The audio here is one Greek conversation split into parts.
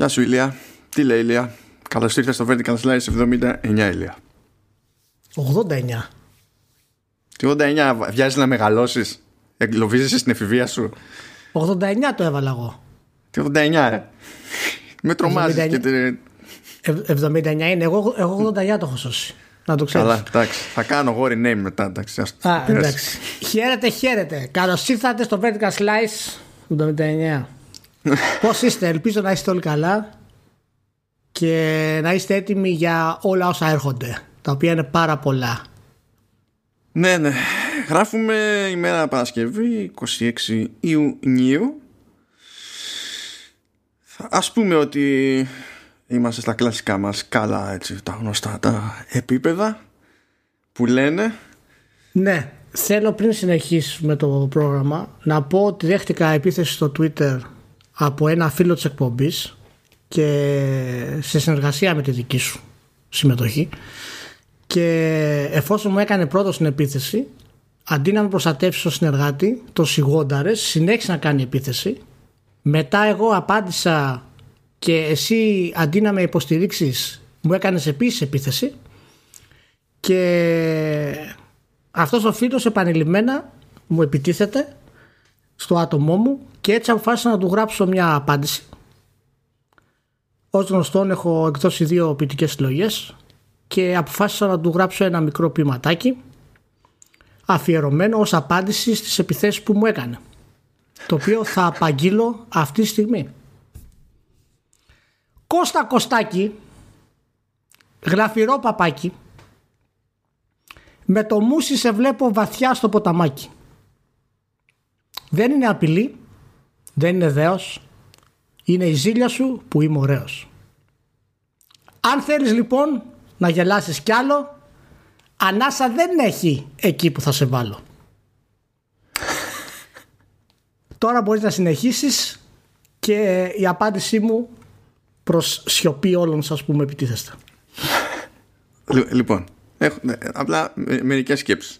Γεια σου Ηλία. Τι λέει Ηλία; Καλώ ήρθατε στο Vertical Slice 79 Ηλία. 89. Τι 89, βιάζεις να μεγαλώσεις; Εγκλωβίζεσαι στην εφηβεία σου; 89 το έβαλα εγώ. Τι 89, ε; Με τρομάζεις. 79. Και... τε- Ε, 79 είναι. Εγώ, εγώ 89 το έχω σώσει. Να το ξέρεις. Καλά, εντάξει. Θα κάνω εγώ rename μετά. Εντάξει, ας Α, πέρασε. εντάξει. χαίρετε, χαίρετε. Καλώς ήρθατε στο Vertical Slice 79. Πώς είστε, ελπίζω να είστε όλοι καλά και να είστε έτοιμοι για όλα όσα έρχονται. Τα οποία είναι πάρα πολλά. Ναι, ναι. Γράφουμε ημέρα Παρασκευή 26 Ιουνίου. Ας πούμε ότι είμαστε στα κλασικά μας καλά έτσι τα γνωστά τα επίπεδα που λένε Ναι, θέλω πριν συνεχίσουμε το πρόγραμμα να πω ότι δέχτηκα επίθεση στο Twitter από ένα φίλο της εκπομπής και σε συνεργασία με τη δική σου συμμετοχή. Και εφόσον μου έκανε πρώτο στην επίθεση αντί να με προστατεύσει ως συνεργάτη το σιγόνταρες συνέχισε να κάνει επίθεση. Μετά εγώ απάντησα και εσύ αντί να με υποστηρίξεις μου έκανες επίσης επίθεση. Και αυτός ο φίλος επανειλημμένα μου επιτίθεται στο άτομό μου και έτσι αποφάσισα να του γράψω μια απάντηση. Ως γνωστόν έχω εκδώσει δύο ποιητικές συλλογές και αποφάσισα να του γράψω ένα μικρό ποιηματάκι αφιερωμένο ως απάντηση στις επιθέσεις που μου έκανε το οποίο θα απαγγείλω αυτή τη στιγμή. Κώστα Κωστάκη γλαφυρό παπάκι με το μουσι σε βλέπω βαθιά στο ποταμάκι. Δεν είναι απειλή, δεν είναι δέος, είναι η ζήλια σου που είμαι ωραίος. Αν θέλεις λοιπόν να γελάσεις κι άλλο, ανάσα δεν έχει εκεί που θα σε βάλω. Τώρα μπορείς να συνεχίσεις και η απάντησή μου προς σιωπή όλων σας που με επιτίθεστε. Λι- Λοιπόν, έχω, ναι, απλά με, μερικές σκέψεις.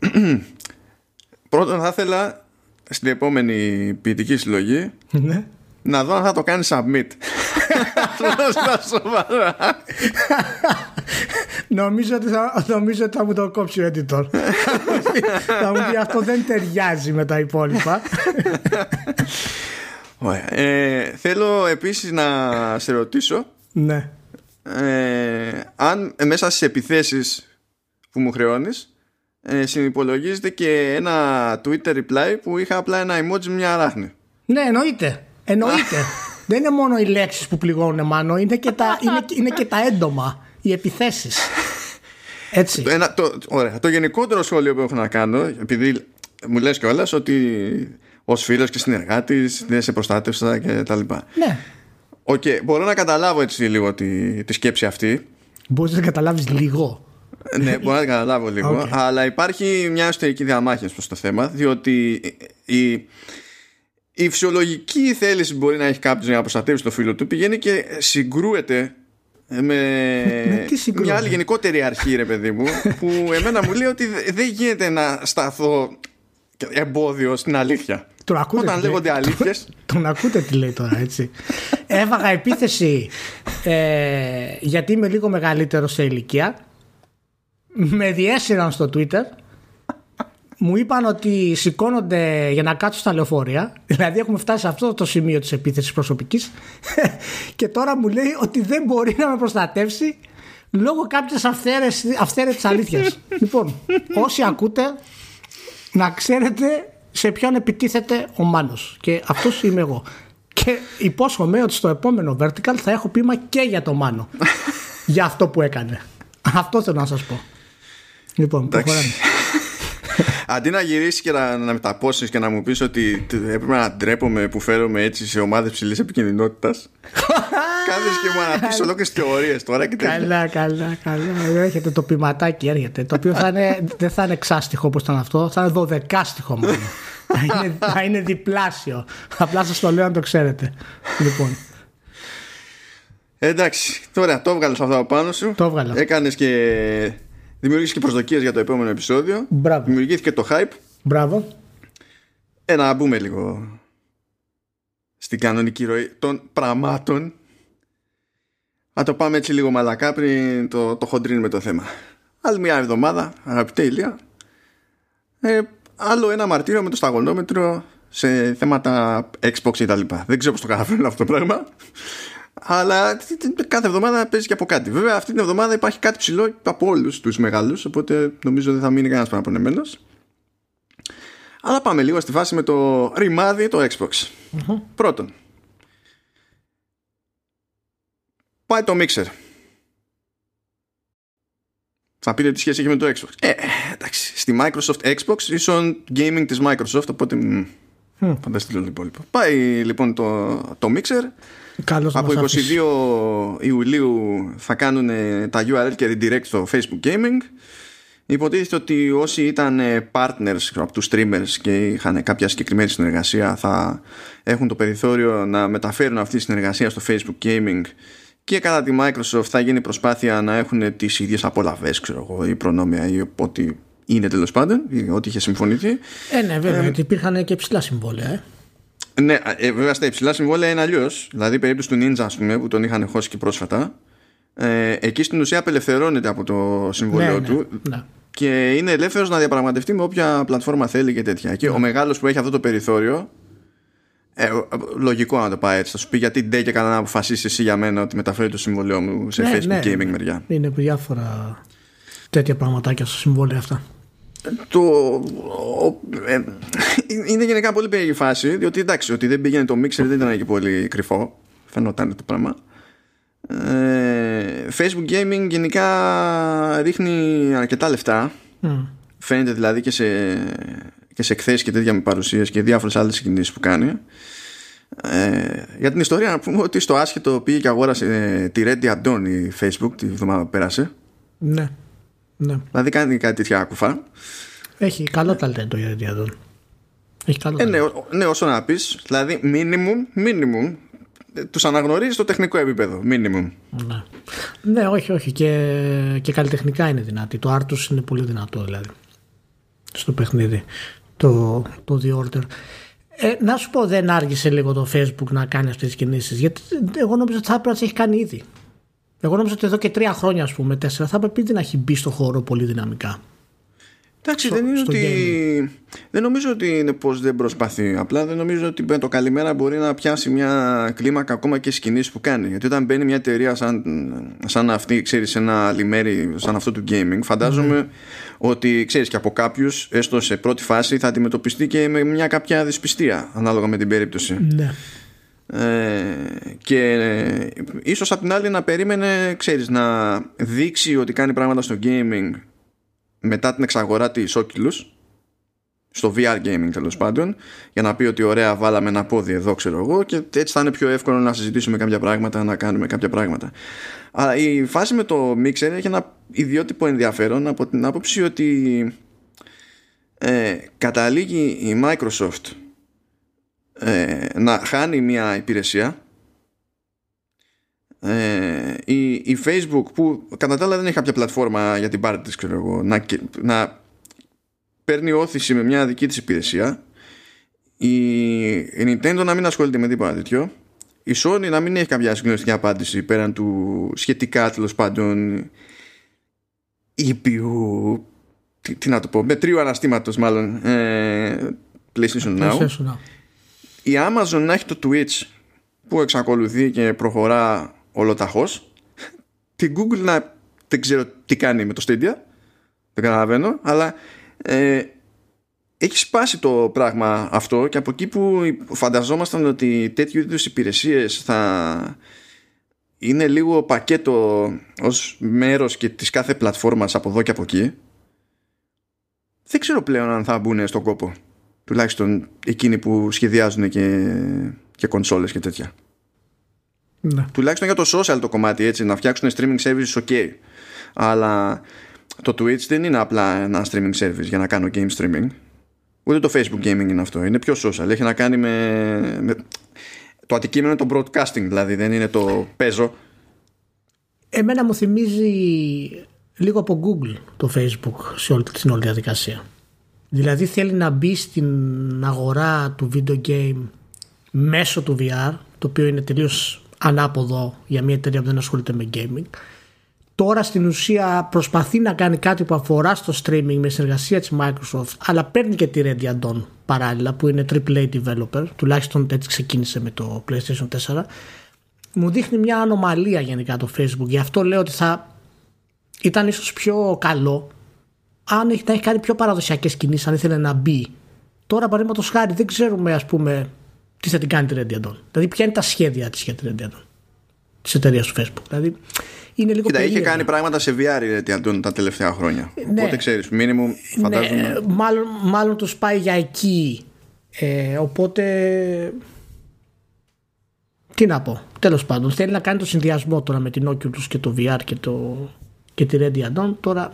Πρώτον θα ήθελα στην επόμενη ποιητική συλλογή Ναι. να δω αν θα το κάνει submit. Στα σοβαρά. Νομίζω ότι, θα, νομίζω ότι θα μου το κόψει ο editor. θα μου πει αυτό δεν ταιριάζει με τα υπόλοιπα. Ωραία. Ε, θέλω επίσης να σε ρωτήσω ναι. ε, αν ε, μέσα στις επιθέσεις που μου χρεώνεις ε, συνυπολογίζεται και ένα Twitter reply που είχα απλά ένα emoji με μια αράχνη. Ναι, εννοείται. Εννοείται. δεν είναι μόνο οι λέξεις που πληγώνουν μάνο, είναι και τα, είναι, είναι και τα έντομα, οι επιθέσεις. Έτσι. Το, ένα, το, ωραία. το γενικότερο σχόλιο που έχω να κάνω, επειδή μου λες κιόλας ότι ως φίλος και συνεργάτης δεν σε προστάτευσα και τα λοιπά. ναι. Οκ, μπορώ να καταλάβω έτσι λίγο τη, τη σκέψη αυτή. Μπορείς να καταλάβεις λίγο. Ναι, μπορώ να την καταλάβω λίγο. Οκ. Αλλά υπάρχει μια εσωτερική διαμάχη προς το θέμα, διότι η, η φυσιολογική θέληση που μπορεί να έχει κάποιος για να προστατεύσει το φίλο του πηγαίνει και συγκρούεται με, με τι συγκρούεται; μια άλλη γενικότερη αρχή, ρε παιδί μου, που εμένα μου λέει ότι δε- δεν γίνεται να σταθώ εμπόδιο στην αλήθεια. Τον ακούτε Όταν τι λέει; λέγονται αλήθειες. Τον ακούτε τι λέει τώρα, έτσι. Έβαγα επίθεση ε, γιατί είμαι λίγο μεγαλύτερο σε ηλικία. Με διέσυραν στο Twitter. Μου είπαν ότι σηκώνονται για να κάτσουν στα λεωφορεία. Δηλαδή έχουμε φτάσει σε αυτό το σημείο της επίθεσης προσωπικής. Και τώρα μου λέει ότι δεν μπορεί να με προστατεύσει λόγω κάποιες αυθαίρετες, αυθαίρετες αλήθειες. λοιπόν, όσοι ακούτε, να ξέρετε σε ποιον επιτίθεται ο Μάνος και αυτός είμαι εγώ και υπόσχομαι ότι στο επόμενο Vertical θα έχω πείμα και για το Μάνο για αυτό που έκανε αυτό θέλω να σας πω λοιπόν προχωράμε Αντί να γυρίσεις και να, να μεταπώσεις και να μου πεις ότι τ- έπρεπε να ντρέπομαι που φέρομαι έτσι σε ομάδες ψηλής επικίνδυνοτητα. Κάθεσαι και μου αναπτύσσεις ολόκληρες θεωρίες τώρα και τέτοια. καλά καλά καλά έρχεται το ποιηματάκι έρχεται το οποίο θα είναι, δεν θα είναι εξάστιχο όπως ήταν αυτό θα είναι δωδεκάστιχο μόνο θα, είναι, θα είναι διπλάσιο απλά σας το λέω να το ξέρετε λοιπόν Ε, εντάξει, τώρα το έβγαλες αυτό από πάνω σου. Το έβγαλα. Έκανες και. Δημιουργήσει και προσδοκίες για το επόμενο επεισόδιο. Μπράβο. Δημιουργήθηκε το hype. μπράβο Ε, να μπούμε λίγο στην κανονική ροή των πραγμάτων να το πάμε έτσι λίγο μαλακά πριν το, το χοντρίνουμε το θέμα. Άλλη μια εβδομάδα, αγαπητέ Ηλία, ε, άλλο ένα μαρτύριο με το σταγονόμετρο σε θέματα Xbox και τα λοιπά. Δεν ξέρω πώς το καταφέρνω αυτό το πράγμα. Αλλά κάθε εβδομάδα παίζει και από κάτι. Βέβαια, αυτή την εβδομάδα υπάρχει κάτι ψηλό από όλους τους μεγάλους. Οπότε νομίζω δεν θα μείνει κανένας παραπονεμένος. Αλλά πάμε λίγο στη φάση με το ρημάδι το Xbox. mm Πρώτον, πάει το Mixer. Θα πείτε τι σχέση έχει με το Xbox. Ε, εντάξει. Στη Microsoft Xbox ίσον gaming της Microsoft, οπότε mm. φανταστείτε το υπόλοιπο. Πάει λοιπόν το, το Mixer. Καλώς Από 22 Ιουλίου θα κάνουν τα URL και redirect στο Facebook Gaming. Υποτίθεται ότι όσοι ήταν partners από τους streamers και είχαν κάποια συγκεκριμένη συνεργασία θα έχουν το περιθώριο να μεταφέρουν αυτή τη συνεργασία στο Facebook Gaming και κατά τη Microsoft θα γίνει προσπάθεια να έχουν τις ίδιες απολαβές ξέρω εγώ ή προνόμια ή ό,τι είναι τέλος πάντων ή ό,τι είχε συμφωνηθεί ε ναι βέβαια ε, υπήρχαν και ψηλά συμβόλαια ε. Ναι, ε, βέβαια στα υψηλά συμβόλαια είναι αλλιώς. Δηλαδή, περίπτωση του Ninja, ας πούμε, που τον είχαν χώσει και πρόσφατα, ε, εκεί στην ουσία απελευθερώνεται από το συμβόλαιο ναι, του ναι, ναι. και είναι ελεύθερος να διαπραγματευτεί με όποια πλατφόρμα θέλει και τέτοια. Και ο μεγάλος που έχει αυτό το περιθώριο ε, λογικό να το πάει έτσι. Θα σου πει γιατί ντε και καλά να αποφασίσεις εσύ για μένα ότι μεταφέρει το συμβολέο μου σε ναι, Facebook ναι. Gaming μεριά. Είναι διάφορα τέτοια πραγματάκια στα συμβόλαια αυτά. Το, ε, είναι γενικά πολύ περίεργη φάση διότι εντάξει ότι δεν πήγαινε το mixer δεν ήταν και πολύ κρυφό φαινόταν το πράγμα ε, Facebook Gaming γενικά ρίχνει αρκετά λεφτά Mm. φαίνεται δηλαδή και σε και σε εκθέσεις και τέτοια με παρουσίες και διάφορες άλλες κινήσει που κάνει. Ε, για την ιστορία να πούμε ότι στο άσχετο πήγε και αγόρασε ε, τη Ready Add-on η Facebook τη βδομάδα που πέρασε. Ναι. Ναι. Δηλαδή κάνει κάτι τέτοια κουφά. Έχει καλό ταλέντο η Ready Add-on. Έχει καλό ε, ναι, ταλέντο. ναι, όσο να πεις, δηλαδή minimum, minimum τους αναγνωρίζει στο τεχνικό επίπεδο. Minimum. Ναι. ναι, όχι, όχι. Και, και καλλιτεχνικά είναι δυνατή. Το art είναι πολύ δυνατό δηλαδή. Στο παιχνίδι το, το The Order. Ε, να σου πω, δεν άργησε λίγο το Facebook να κάνει αυτές τις κινήσεις. Γιατί εγώ νόμιζα ότι θα έπρεπε να τις έχει κάνει ήδη. Εγώ νόμιζα ότι εδώ και τρία χρόνια, ας πούμε, τέσσερα, θα έπρεπε ήδη να έχει μπει στο χώρο πολύ δυναμικά. Εντάξει, Στο- δεν είναι στο ότι. Δεν νομίζω ότι είναι πως δεν προσπαθεί. Απλά δεν νομίζω ότι με το καλημέρα μπορεί να πιάσει μια κλίμακα ακόμα και στι κινήσει που κάνει. Γιατί όταν μπαίνει μια εταιρεία σαν, σαν αυτή, ξέρεις, σε ένα λιμέρι σαν αυτό του gaming, φαντάζομαι ότι ξέρεις και από κάποιους, έστω σε πρώτη φάση, θα αντιμετωπιστεί και με μια κάποια δυσπιστία ανάλογα με την περίπτωση. Ναι. Ε, και ε, ίσως απ' την άλλη να περίμενε ξέρεις να δείξει ότι κάνει πράγματα στο gaming μετά την εξαγορά της Oculus στο VR gaming τέλος πάντων για να πει ότι ωραία βάλαμε ένα πόδι εδώ ξέρω εγώ και έτσι θα είναι πιο εύκολο να συζητήσουμε κάποια πράγματα να κάνουμε κάποια πράγματα αλλά η φάση με το Mixer έχει ένα ιδιότυπο ενδιαφέρον από την άποψη ότι ε, καταλήγει η Microsoft ε, να χάνει μια υπηρεσία. Ε, η, η Facebook που κατά τα άλλα δεν έχει κάποια πλατφόρμα για την πάρτι της ξέρω εγώ, να, και- να παίρνει όθηση με μια δική της υπηρεσία. Η, η Nintendo να μην ασχολείται με τίποτα τέτοιο. Η Sony να μην έχει κάποια συγκλονιστική απάντηση πέραν του σχετικά τέλος πάντων ήπιου τι, τι να το πω, μετρίου αναστήματος μάλλον ε, PlayStation Now. PlayStation Now. Η Amazon να έχει το Twitch που εξακολουθεί και προχωρά ολοταχώς την Google να δεν ξέρω τι κάνει με το Stadia δεν καταλαβαίνω αλλά ε, έχει σπάσει το πράγμα αυτό και από εκεί που φανταζόμασταν ότι τέτοιου είδους υπηρεσίες θα είναι λίγο πακέτο ως μέρος και της κάθε πλατφόρμας από εδώ και από εκεί δεν ξέρω πλέον αν θα μπουν στον κόπο τουλάχιστον εκείνοι που σχεδιάζουν και, και κονσόλες και τέτοια. Ναι. τουλάχιστον για το social το κομμάτι έτσι να φτιάξουν streaming services ok αλλά το Twitch δεν είναι απλά ένα streaming service για να κάνω game streaming. Ούτε το Facebook gaming είναι αυτό. Είναι πιο social. Έχει να κάνει με, με... το αντικείμενο είναι το broadcasting δηλαδή δεν είναι το παίζω. Εμένα μου θυμίζει λίγο από Google το Facebook σε όλη, στην όλη διαδικασία. Δηλαδή θέλει να μπει στην αγορά του video game μέσω του VR, το οποίο είναι τελείως ανάποδο για μια εταιρεία που δεν ασχολείται με gaming. Τώρα στην ουσία προσπαθεί να κάνει κάτι που αφορά στο streaming με συνεργασία της Microsoft αλλά παίρνει και τη Ready Add-on παράλληλα που είναι AAA developer. Τουλάχιστον έτσι ξεκίνησε με το PlayStation 4 μου δείχνει μια ανομαλία γενικά το Facebook. Γι' αυτό λέω ότι θα ήταν ίσως πιο καλό αν έχει, να έχει κάνει πιο παραδοσιακές κινήσεις αν ήθελε να μπει τώρα παραδείγματος χάρη δεν ξέρουμε ας πούμε τι θα την κάνει τη Ready Add-on δηλαδή ποια είναι τα σχέδια της για τη Ready Add-on της εταιρείας του Facebook δηλαδή είναι λίγο Κοίτα, περίεργο. είχε κάνει πράγματα σε VR η Αντών τα τελευταία χρόνια. Ναι. Οπότε ξέρεις, μήνυμου φαντάζομαι. Ναι, μάλλον, μάλλον τους πάει για εκεί. Ε, οπότε. Τι να πω. Τέλος πάντων, θέλει να κάνει το συνδυασμό τώρα με την Oculus και το VR και, το, και τη Ready Add-on. Τώρα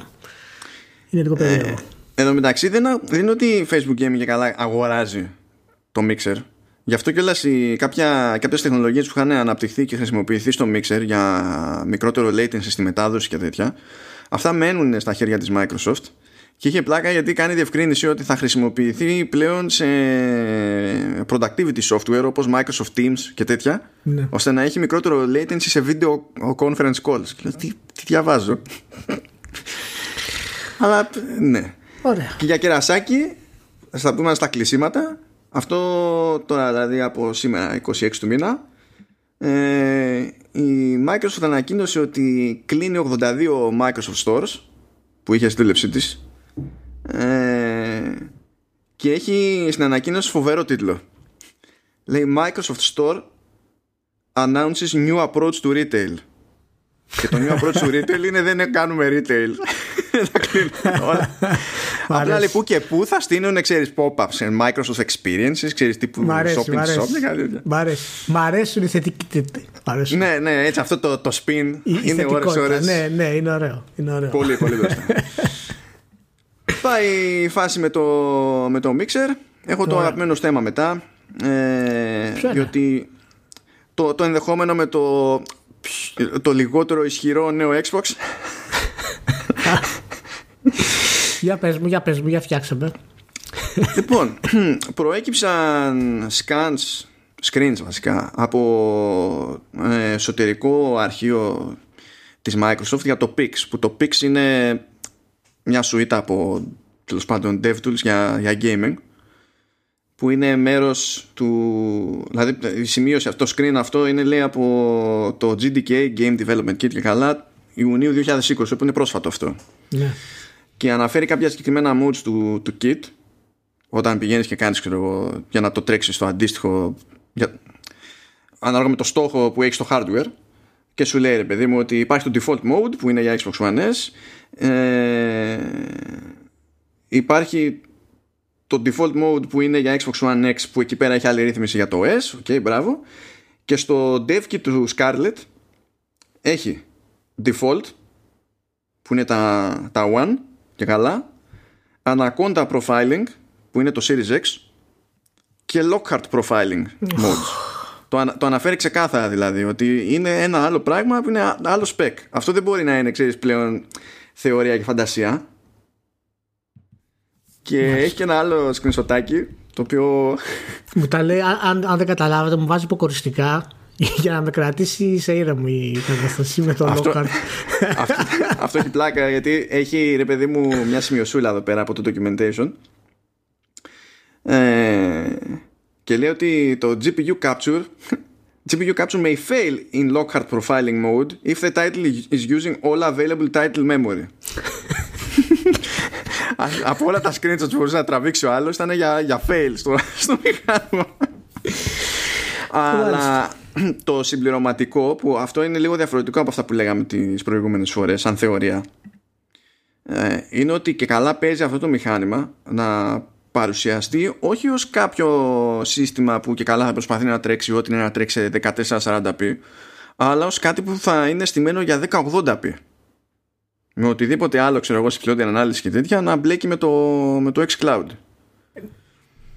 είναι λίγο περίεργο. Ε, Εν τω μεταξύ δεν, α- δεν είναι ότι η Facebook Gaming και καλά αγοράζει το Mixer. Γι' αυτό κιόλας κάποια, κάποιες τεχνολογίες που είχαν αναπτυχθεί και χρησιμοποιηθεί στο Mixer για μικρότερο latency στη μετάδοση και τέτοια αυτά μένουν στα χέρια της Microsoft και είχε πλάκα γιατί κάνει διευκρίνηση ότι θα χρησιμοποιηθεί πλέον σε productivity software όπως Microsoft Teams και τέτοια Ναι. ώστε να έχει μικρότερο latency σε video conference calls. Και λέω, τι, τι διαβάζω; Αλλά ναι. Ωραία. Και για κερασάκι, θα πούμε στα κλεισίματα. Αυτό τώρα δηλαδή από σήμερα 26 του μήνα ε, η Microsoft ανακοίνωσε ότι κλείνει 82 Microsoft Stores που είχε στη δούλεψή της ε, και έχει στην ανακοίνωση φοβερό τίτλο λέει Microsoft Store announces new approach to retail και το new approach to retail είναι δεν κάνουμε retail θα κλείνουμε όλα Απλά λέει που και που θα στείλουν, ξέρεις, pop-ups σε Microsoft Experiences, ξέρεις, τύπου Μ' αρέσει, shopping μ' αρέσει. shop και κάτι τέτοια. Μ' αρέσει. Μ' αρέσουν οι θετικοί τίτλοι. Μ' αρέσουν. Ναι, ναι, έτσι αυτό το, το spin Η- η είναι ώρες θετικότητα. ώρες. Ναι, ναι, είναι ωραίο. Είναι ωραίο. Πολύ, πολύ μπροστά. Πάει η φάση με το, με το Mixer. Έχω το Ωραία. αγαπημένο θέμα μετά. Ε, Ποιο είναι; διότι το, το ενδεχόμενο με το, το λιγότερο ισχυρό νέο Xbox Για πες μου, για πες μου, για φτιάξε με. Λοιπόν, προέκυψαν scans, screens βασικά, από ε, εσωτερικό αρχείο της Microsoft για το Pix, που το Pix είναι μια σουίτα από τέλος πάντων DevTools για, για gaming, που είναι μέρος του... Δηλαδή η σημείωση αυτό, το screen αυτό είναι λέει από το GDK Game Development Kit και καλά Ιουνίου 2020, που είναι πρόσφατο αυτό Ναι. Και αναφέρει κάποια συγκεκριμένα modes του, του kit. Όταν πηγαίνεις και κάνεις ξέρω, εγώ, για να το τρέξεις στο αντίστοιχο για, ανάλογα με το στόχο που έχεις στο hardware και σου λέει ρε παιδί μου ότι υπάρχει το default mode που είναι για Xbox One S ε, υπάρχει το default mode που είναι για Xbox One X που εκεί πέρα έχει άλλη ρύθμιση για το S ok μπράβο. Και στο dev kit του Scarlett έχει default που είναι τα, τα One και καλά. Anaconda Profiling που είναι το Series X και Lockhart Profiling modes. Το, ανα- το αναφέρει ξεκάθαρα δηλαδή ότι είναι ένα άλλο πράγμα που είναι α- άλλο spec. Αυτό δεν μπορεί να είναι ξέρεις πλέον θεωρία και φαντασία. Και έχει και ένα άλλο σκρινσοτάκι το οποίο Μου τα λέει, αν- αν, αν δεν καταλάβετε, μου βάζει υποκοριστικά για να με κρατήσει σε ήρεμο η κατάσταση με το Αυτό- Lockhart. αυτό, αυτό έχει πλάκα γιατί έχει ρε παιδί μου μια σημειωσούλα εδώ πέρα από το documentation ε, και λέει ότι το GPU capture GPU capture may fail in Lockhart profiling mode if the title is using all available title memory. Α- από όλα τα screenshots που μπορούσε να τραβήξει ο άλλος ήταν για, για fail στο, στο μηχάνημα. Αλλά το συμπληρωματικό που αυτό είναι λίγο διαφορετικό από αυτά που λέγαμε τις προηγούμενες φορές σαν θεωρία ε, είναι ότι και καλά παίζει αυτό το μηχάνημα να παρουσιαστεί όχι ως κάποιο σύστημα που και καλά θα προσπαθεί να τρέξει ό,τι είναι να τρέξει σε 1440p αλλά ως κάτι που θα είναι στημένο για 1080p με οτιδήποτε άλλο ξέρω εγώ σε ψηλότερη ανάλυση και τέτοια να μπλέκει με το, με το xCloud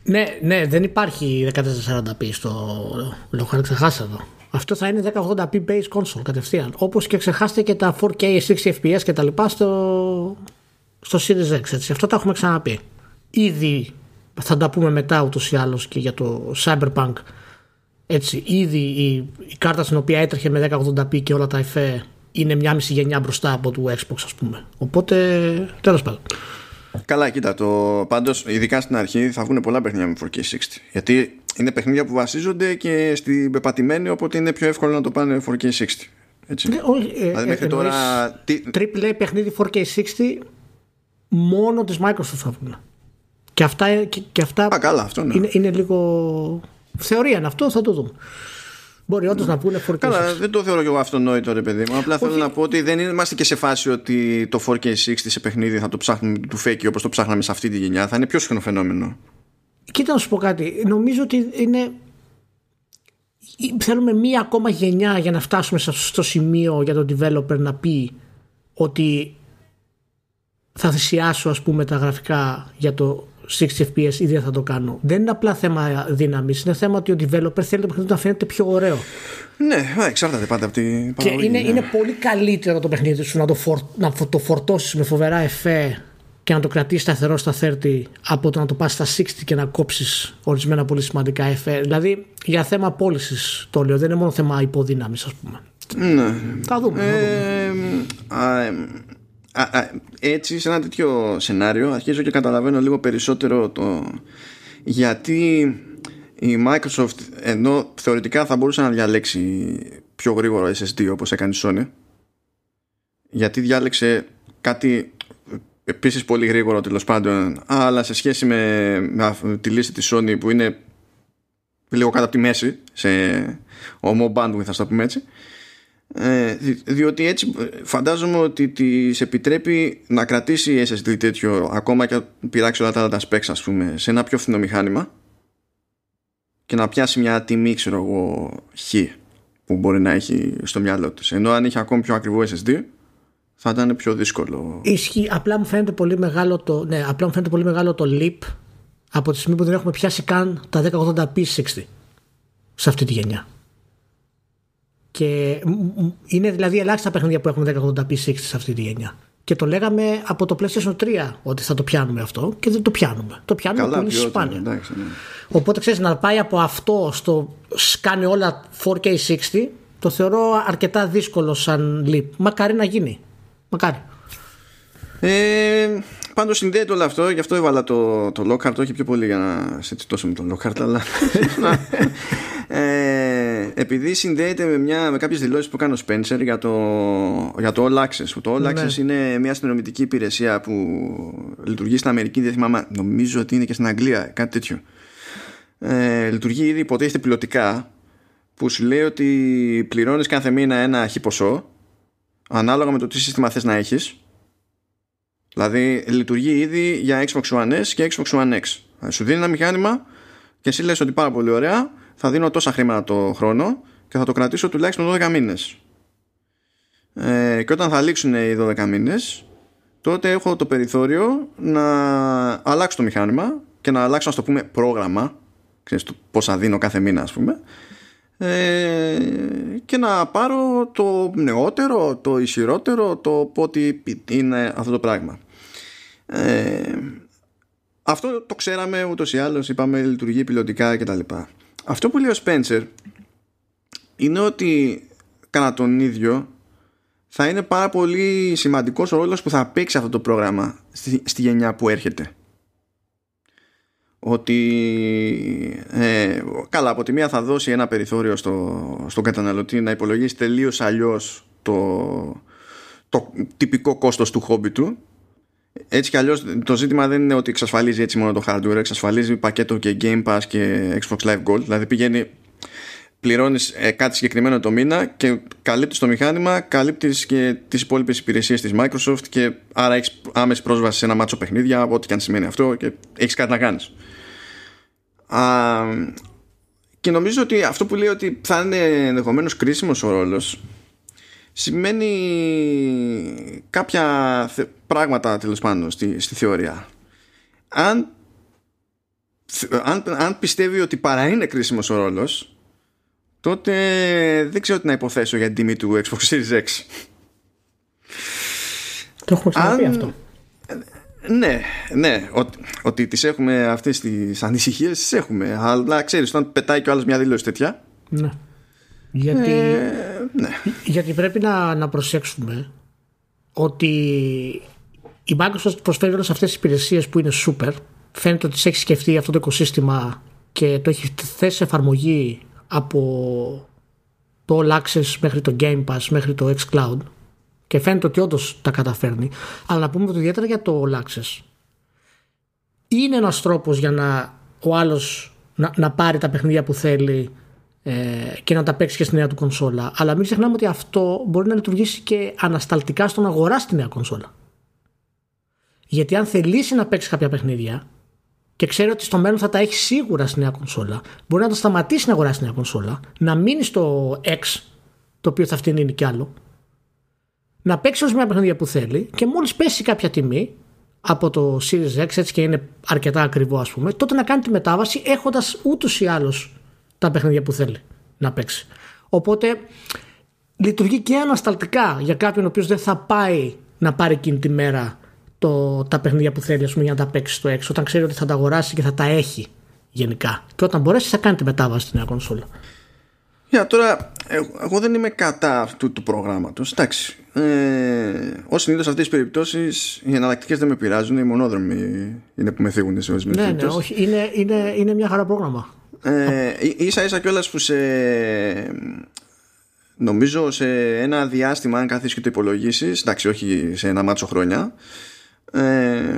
ναι, ναι, δεν υπάρχει 1440p στο Lockhart, ξεχάστε το. Αυτό θα είναι 1080p base console κατευθείαν. Όπως και ξεχάστε και τα 4K 60 fps και τα λοιπά στο, στο Series X. Έτσι. Αυτό τα έχουμε ξαναπεί. Ήδη θα τα πούμε μετά ούτως ή άλλως και για το Cyberpunk Έτσι, ήδη η, η κάρτα στην οποία έτρεχε με 1080p και όλα τα εφέ είναι μια μισή γενιά μπροστά από το Xbox ας πούμε. Οπότε τέλος πάντων. Καλά, κοίτα, το πάντως ειδικά στην αρχή θα βγουν πολλά παιχνίδια με 4K60. Γιατί είναι παιχνίδια που βασίζονται και στην πεπατημένη, οπότε είναι πιο εύκολο να το πάνε 4K60. Έτσι. Ναι, όχι, ε, δηλαδή μέχρι ε, τώρα. τι- Triple A παιχνίδι 4K60 μόνο της Microsoft θα βγουν. Και αυτά, και, και αυτά Α, καλά, αυτό ναι. είναι, είναι λίγο θεωρία είναι αυτό, θα το δούμε. Μπορεί όντως να βγουν 4K60. Καλά, δεν το θεωρώ και εγώ αυτονόητο ρε παιδί μου. Απλά θέλω να πω ότι δεν είμαστε και σε φάση ότι το 4K60 σε παιχνίδι θα το ψάχνουμε του fake όπως το ψάχναμε σε αυτή τη γενιά. Θα είναι πιο συχνό φαινόμενο. Κοίτα να σου πω κάτι. Νομίζω ότι είναι. Θέλουμε μία ακόμα γενιά για να φτάσουμε σε- στο σημείο για τον developer να πει ότι θα θυσιάσω ας πούμε τα γραφικά για το 60 fps ή δεν θα το κάνω. Δεν είναι απλά θέμα δύναμης, είναι θέμα ότι ο developer θέλει το παιχνίδι να φαίνεται πιο ωραίο. Ναι, α, εξάρτηται πάντα από την Και παραγωγή. είναι, ναι. είναι πολύ καλύτερο το παιχνίδι σου να το, φορ, να φο- το φορτώσεις με φοβερά εφέ και να το κρατήσεις σταθερό στα 30 από το να το πας στα 60 και να κόψεις ορισμένα πολύ σημαντικά εφέ. Δηλαδή για θέμα πώλησης το λέω, δεν είναι μόνο θέμα υποδύναμης ας πούμε. Ναι. Θα δούμε. θα δούμε. Ε, α, ε, α, α, έτσι σε ένα τέτοιο σενάριο αρχίζω και καταλαβαίνω λίγο περισσότερο το γιατί η Microsoft ενώ θεωρητικά θα μπορούσε να διαλέξει πιο γρήγορο SSD όπως έκανε η Sony γιατί διάλεξε κάτι επίσης πολύ γρήγορο τέλος πάντων αλλά σε σχέση με, με αυ- τη λύση της Sony που είναι λίγο κάτω από τη μέση σε homo bandwidth θα το πούμε έτσι ε, δι- διότι έτσι ε, φαντάζομαι ότι τη επιτρέπει να κρατήσει SSD τέτοιο ακόμα και αν πειράξει όλα τα άλλα τα specs ας πούμε σε ένα πιο φθηνό μηχάνημα και να πιάσει μια τιμή ξέρω εγώ χ που μπορεί να έχει στο μυαλό της. Ενώ αν είχε ακόμη πιο ακριβό SSD θα ήταν πιο δύσκολο. Ισχύει, απλά μου φαίνεται πολύ μεγάλο το, ναι, απλά μου φαίνεται πολύ μεγάλο το leap από τη στιγμή που δεν έχουμε πιάσει καν τα 1080p 60 σε αυτή τη γενιά. Και μ, μ, είναι δηλαδή ελάχιστα παιχνίδια που έχουν 1080p 60 σε αυτή τη γενιά. Και το λέγαμε από το PlayStation 3 ότι θα το πιάνουμε αυτό και δεν το πιάνουμε. Το πιάνουμε καλά πολύ ποιότητα, σπάνια. εντάξει, ναι. Οπότε ξέρεις να πάει από αυτό στο κάνει όλα 4K60 το θεωρώ αρκετά δύσκολο σαν leap. Μακάρι να γίνει. Μακάρι. Ε, Πάντως συνδέεται όλο αυτό, γι' αυτό έβαλα το, το Lockhart, όχι πιο πολύ για να σε τσιτώσω με τον Lockhart, αλλά. ε, επειδή συνδέεται με, μια, με κάποιες δηλώσεις που κάνει ο Spencer για το, για το All Access. που Το All Ναι. Access είναι μια συνδρομητική υπηρεσία που λειτουργεί στην Αμερική, δεν θυμάμαι, νομίζω ότι είναι και στην Αγγλία, κάτι τέτοιο. Ε, λειτουργεί ήδη υποτίθεται πιλωτικά, που σου λέει ότι πληρώνεις κάθε μήνα ένα χι ποσό, ανάλογα με το τι σύστημα θες να έχεις Δηλαδή λειτουργεί ήδη για Xbox One S και Xbox One X. Σου δίνει ένα μηχάνημα και εσύ λες ότι πάρα πολύ ωραία, θα δίνω τόσα χρήματα το χρόνο και θα το κρατήσω τουλάχιστον 12 μήνες. Ε, και όταν θα λήξουν οι 12 μήνες, τότε έχω το περιθώριο να αλλάξω το μηχάνημα και να αλλάξω, να το πούμε, πρόγραμμα. Ξέρεις το πόσα δίνω κάθε μήνα, ας πούμε. Ε, και να πάρω το νεότερο, το ισχυρότερο, το πότε είναι αυτό το πράγμα. Ε, αυτό το ξέραμε ούτως ή άλλως, είπαμε λειτουργεί πιλωτικά κτλ. Αυτό που λέει ο Spencer είναι ότι κατά τον ίδιο θα είναι πάρα πολύ σημαντικός ο ρόλος που θα παίξει αυτό το πρόγραμμα στη, στη γενιά που έρχεται. Ότι ε, καλά από τη μία θα δώσει ένα περιθώριο στο, στον καταναλωτή να υπολογίσει τελείως αλλιώς το, το τυπικό κόστος του χόμπι του έτσι κι αλλιώς το ζήτημα δεν είναι ότι εξασφαλίζει έτσι μόνο το hardware εξασφαλίζει πακέτο και Game Pass και Xbox Live Gold. Δηλαδή πηγαίνει πληρώνεις ε, κάτι συγκεκριμένο το μήνα και καλύπτεις το μηχάνημα καλύπτεις και τις υπόλοιπες υπηρεσίες της Microsoft και άρα έχεις άμεση πρόσβαση σε ένα μάτσο παιχνίδια ό,τι και αν σημαίνει αυτό και έχεις κάτι να κάνεις. Α, και νομίζω ότι αυτό που λέει ότι θα είναι ενδεχομένως κρίσιμος ο ρόλος σημαίνει κάποια θε- πράγματα τέλος πάντων στη, στη θεωρία. Αν, αν, αν πιστεύει ότι παρά είναι κρίσιμος ο ρόλος τότε δεν ξέρω τι να υποθέσω για την τιμή του Xbox Series X. Το έχουμε ξαναπεί Αν- αυτό. Ναι, ναι, ότι, ότι τις έχουμε αυτές τις ανησυχίες τις έχουμε αλλά ξέρεις όταν πετάει κι ο άλλος μια δήλωση τέτοια Ναι. Γιατί, Ε, ναι. γιατί πρέπει να, να προσέξουμε ότι η Microsoft προσφέρει όλες αυτές τις υπηρεσίες που είναι super. Φαίνεται ότι σε έχει σκεφτεί αυτό το οικοσύστημα και το έχει θέσει σε εφαρμογή από το All Access μέχρι το Game Pass μέχρι το xCloud και φαίνεται ότι όντως τα καταφέρνει. Αλλά να πούμε ότι ιδιαίτερα για το All Access είναι ένας τρόπος για να ο άλλος να, να πάρει τα παιχνίδια που θέλει ε, και να τα παίξεις και στη νέα του κονσόλα. Αλλά μην ξεχνάμε ότι αυτό μπορεί να λειτουργήσει και ανασταλτικά στο να αγοράσει τη νέα κονσόλα. Γιατί αν θελήσει να παίξει κάποια παιχνίδια και ξέρει ότι στο μέλλον θα τα έχει σίγουρα στη νέα κονσόλα, μπορεί να τα σταματήσει να αγοράσει τη νέα κονσόλα, να μείνει στο X, το οποίο θα φτύνει κι άλλο, να παίξει όσο μια παιχνίδια που θέλει και μόλις πέσει κάποια τιμή από το Series X, έτσι και είναι αρκετά ακριβό, ας πούμε, τότε να κάνει τη μετάβαση έχοντας ούτως ή άλλως τα παιχνίδια που θέλει να παίξει. Οπότε λειτουργεί και ανασταλτικά για κάποιον ο οποίος δεν θα πάει να πάρει εκείνη τη μέρα το, τα παιχνίδια που θέλει ας πούμε, για να τα παίξει στο έξω, όταν ξέρει ότι θα τα αγοράσει και θα τα έχει γενικά. Και όταν μπορέσει, θα κάνει τη μετάβαση στη νέα κονσόλα. Για τώρα, εγώ, εγώ δεν είμαι κατά αυτού του προγράμματος. Εντάξει. Ε, Ω συνήθως σε αυτές τις περιπτώσεις οι εναλλακτικές δεν με πειράζουν. Οι μονόδρομοι είναι που με θίγουν σε ορισμένες Ναι, ναι, περιπτώσεις. όχι. Είναι, είναι, είναι μια χαρά πρόγραμμα. Ε, ίσα ίσα κιόλας που σε. Νομίζω σε ένα διάστημα, αν καθίσεις και το υπολογίσεις, εντάξει, όχι σε ένα μάτσο χρόνια, ε,